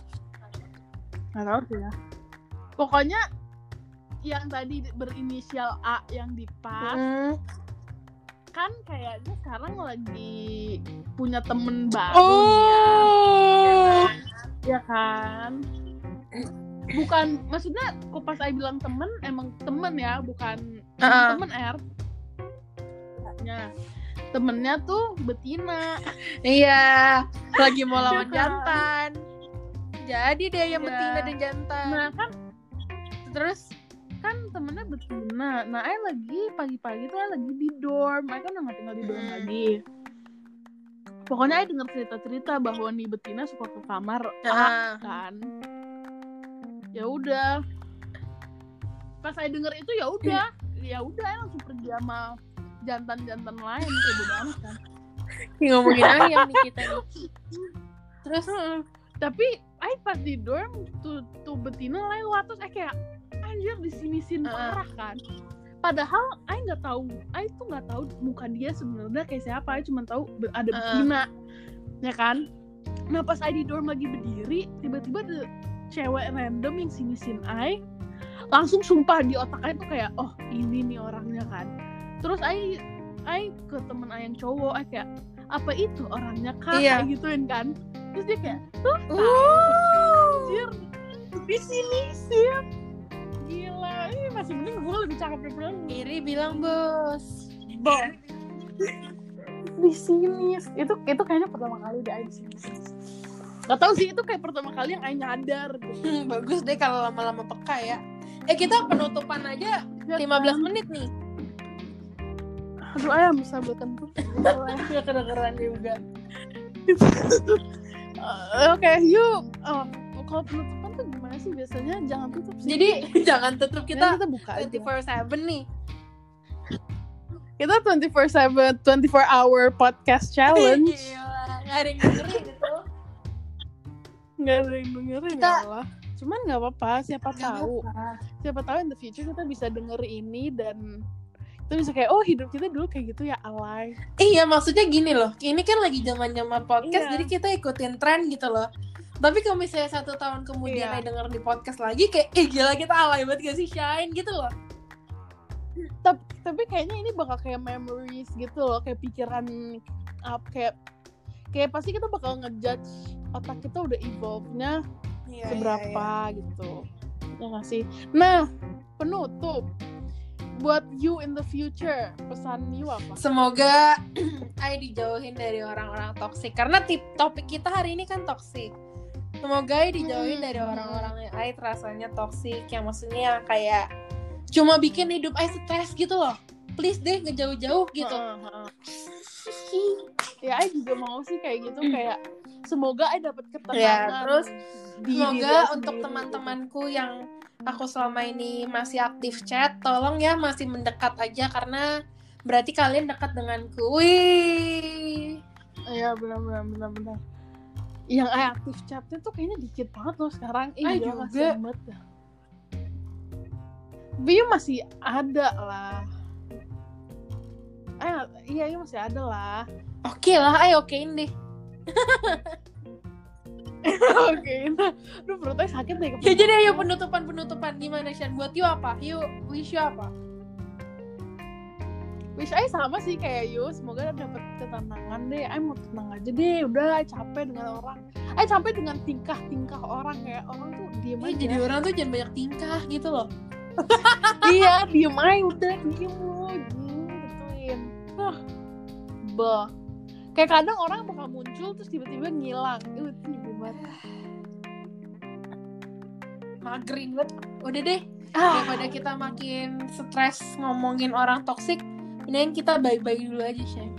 nggak tahu sih ya pokoknya yang tadi berinisial A yang di pas Hmm. kan kayaknya sekarang lagi punya temen baru nih ya. oh ya kan bukan maksudnya kok pas saya bilang temen emang temen ya bukan Ah. temen R ya temennya tuh betina. Iya (laughs) lagi mau lawan Iya jantan. Jadi deh yang Iya. betina dan jantan. Nah kan terus kan temennya betina. Nah saya lagi pagi-pagi tuh saya lagi di dorm. Saya kan udah tinggal di dorm Hmm. lagi. Pokoknya saya dengar cerita-cerita bahwa nih betina suka ke kamar A ah, kan. Ya udah. Pas saya denger itu ya udah. Ya udah langsung pergi sama jantan-jantan lain kayak bodo amat kan (laughs) ngomongin ayam nih kita nih terus Heeh. tapi ay pas di dorm tuh tuh betina lewat terus ay kayak anjir di sini sin Heeh. parah kan padahal ay nggak tahu ay tuh nggak tahu muka dia sebenarnya kayak siapa ay cuma tahu ada Heeh. betina ya kan nah pas ay di dorm lagi berdiri tiba-tiba ada cewek random yang sini sin ay langsung sumpah di otak ay tuh kayak oh ini nih orangnya kan terus ay ay ke temen ay yang cowok ay kayak apa itu orangnya kak? Iya. Gituin kan. Terus dia kayak tuh uh, anjir. Di sini sih gila. Ini masih mending gue lebih cakep daripada lu. Iri bilang bos. Bang. di sini itu itu kayaknya pertama kali di di sini Gak tau sih itu kayak pertama kali yang Aing nyadar. Gitu. (laughs) Hmm, bagus deh kalau lama-lama peka ya. Eh kita penutupan aja Ya 15 kan? menit nih Aduh ayam bisa kentut. Gak kedengeran juga Eh, Oke, yuk. Oh, kalau penutupan tuh gimana sih biasanya? Jangan tutup sih. Jadi (laughs) jangan tutup kita, kita buka aja. 24/7 nih. Kita 24/7 24 hour podcast challenge. Gila, nggak ada yang dengerin itu. Nggak ada yang dengerin Kita- ya Allah. Cuman nggak apa-apa, siapa Nggak tahu. apa-apa. Siapa tahu in the future kita bisa denger ini dan kita bisa kayak oh hidup kita dulu kayak gitu ya alay. Iya, maksudnya gini loh. Ini kan lagi zaman-zaman podcast, Iya. jadi kita ikutin tren gitu loh. Tapi kalau misalnya satu tahun kemudian Iya. saya denger di podcast lagi, kayak, eh gila kita alay banget gak sih Shine gitu loh. Tapi, tapi kayaknya ini bakal kayak memories gitu loh, kayak pikiran up kayak kayak pasti kita bakal ngejudge otak kita udah evolve-nya Iya, seberapa gitu ya nggak sih nah penutup buat you in the future pesan you apa Semoga (clears throat) Ai dijauhin dari orang-orang toksik karena tip topik kita hari ini kan toksik. Semoga Ai dijauhin Hmm. dari orang-orang yang Ai rasanya toksik yang maksudnya kayak cuma bikin hidup Ai stres gitu loh. Please deh ngejauh-jauh gitu. Heeh. ya I juga mau sih kayak gitu kayak semoga I dapat ketenangan Ya, terus Semoga I untuk sendiri. teman-temanku yang aku selama ini masih aktif chat, tolong ya masih mendekat aja karena berarti kalian dekat denganku. Wih. Iya benar benar benar benar. Yang I aktif chatnya tuh kayaknya dikit banget loh sekarang. Ih, gila, juga. dah. Bio masih ada lah. Eh, iya, iya masih ada lah. Oke lah, ayo okein deh. (laughs) (laughs) Oke, nah, aduh perutnya sakit deh. Ya jadi ayo penutupan-penutupan gimana Shan? Buat you apa? You wish you apa? Wish I sama sih kayak you, semoga dapat ketenangan deh. I mau tenang aja deh, udah capek dengan orang. I capek dengan tingkah-tingkah orang kayak orang tuh diem Ya, aja. jadi orang tuh jangan banyak tingkah gitu loh. (laughs) iya diem aja udah diem lu gituin ah bah kayak kadang orang bakal muncul terus tiba-tiba ngilang. Itu nyebelin banget. Magerin banget. Udah deh, ah. daripada kita makin stres ngomongin orang toksik, mendingan kita bye-bye dulu aja, Shan.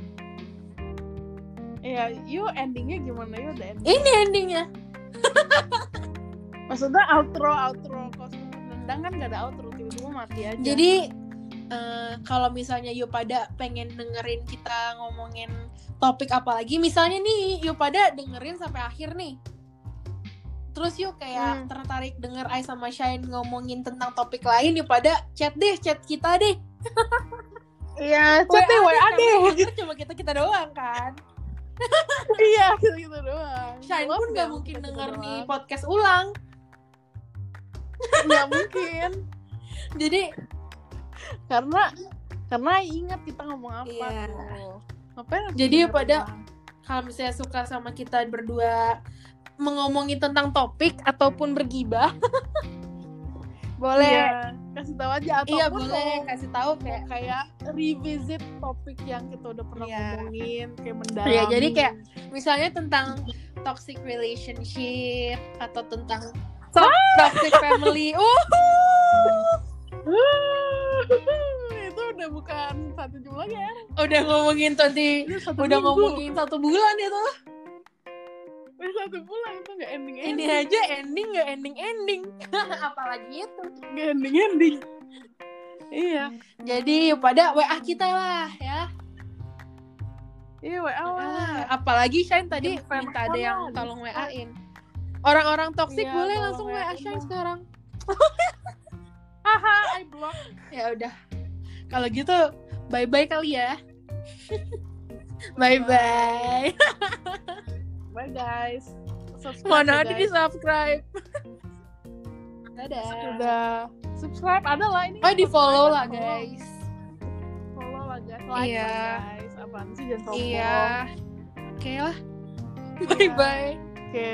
ya yuk endingnya gimana? Yuk udah ending. Ini endingnya. (laughs) maksudnya outro outro kosmos nendang kan gak ada outro tiba-tiba mati aja. Jadi eh, kalau misalnya yuk pada pengen dengerin kita ngomongin topik apa lagi, misalnya nih yuk pada dengerin sampai akhir nih. Terus yuk kayak Hmm. tertarik denger Ai sama Shine ngomongin tentang topik lain, yuk pada chat deh, chat kita deh. iya (laughs) chat deh WA deh denger cuma kita kita doang kan. (laughs) iya gitu doang Shine pun gak mungkin kita denger nih podcast ulang. nggak mungkin Jadi karena karena ingat kita ngomong apa Iya. tuh ngapain Jadi pada- ulang? kalau misalnya suka sama kita berdua mengomongin tentang topik ataupun bergibah, (laughs) boleh. Iya, kasih tahu aja ataupun Iya boleh kalau kasih tahu mau kayak kayak revisit topik yang kita udah pernah Iya. ngomongin kayak mendalam. Iya, jadi kayak misalnya tentang toxic relationship atau tentang to- toxic family. Uh, (laughs) itu udah bukan satu jam lagi ya. udah ngomongin tadi Ini satu udah minggu. ngomongin satu bulan itu. Ini satu bulan itu nggak ending Ini ending. aja ending nggak ending ending. (laughs) Apalagi itu. Nggak ending ending. Iya. Jadi pada WA kita lah ya. Iya WA lah. Ah, apalagi Shine tadi fan minta ada yang tolong. WA-in. Orang-orang toksik Iya, boleh langsung WA Shine sekarang. (laughs) Haha, I block. Ya udah. Kalau gitu bye-bye kali ya. Bye-bye. Bye guys. Subscribe Mana ya, ada di guys. subscribe. Dadah. Udah subscribe ada lah ini. Oh di follow lah guys. Follow lah guys. Like Iya. guys. Apaan sih jangan sombong. Iya. Oke lah. Iya. Bye-bye. Oke.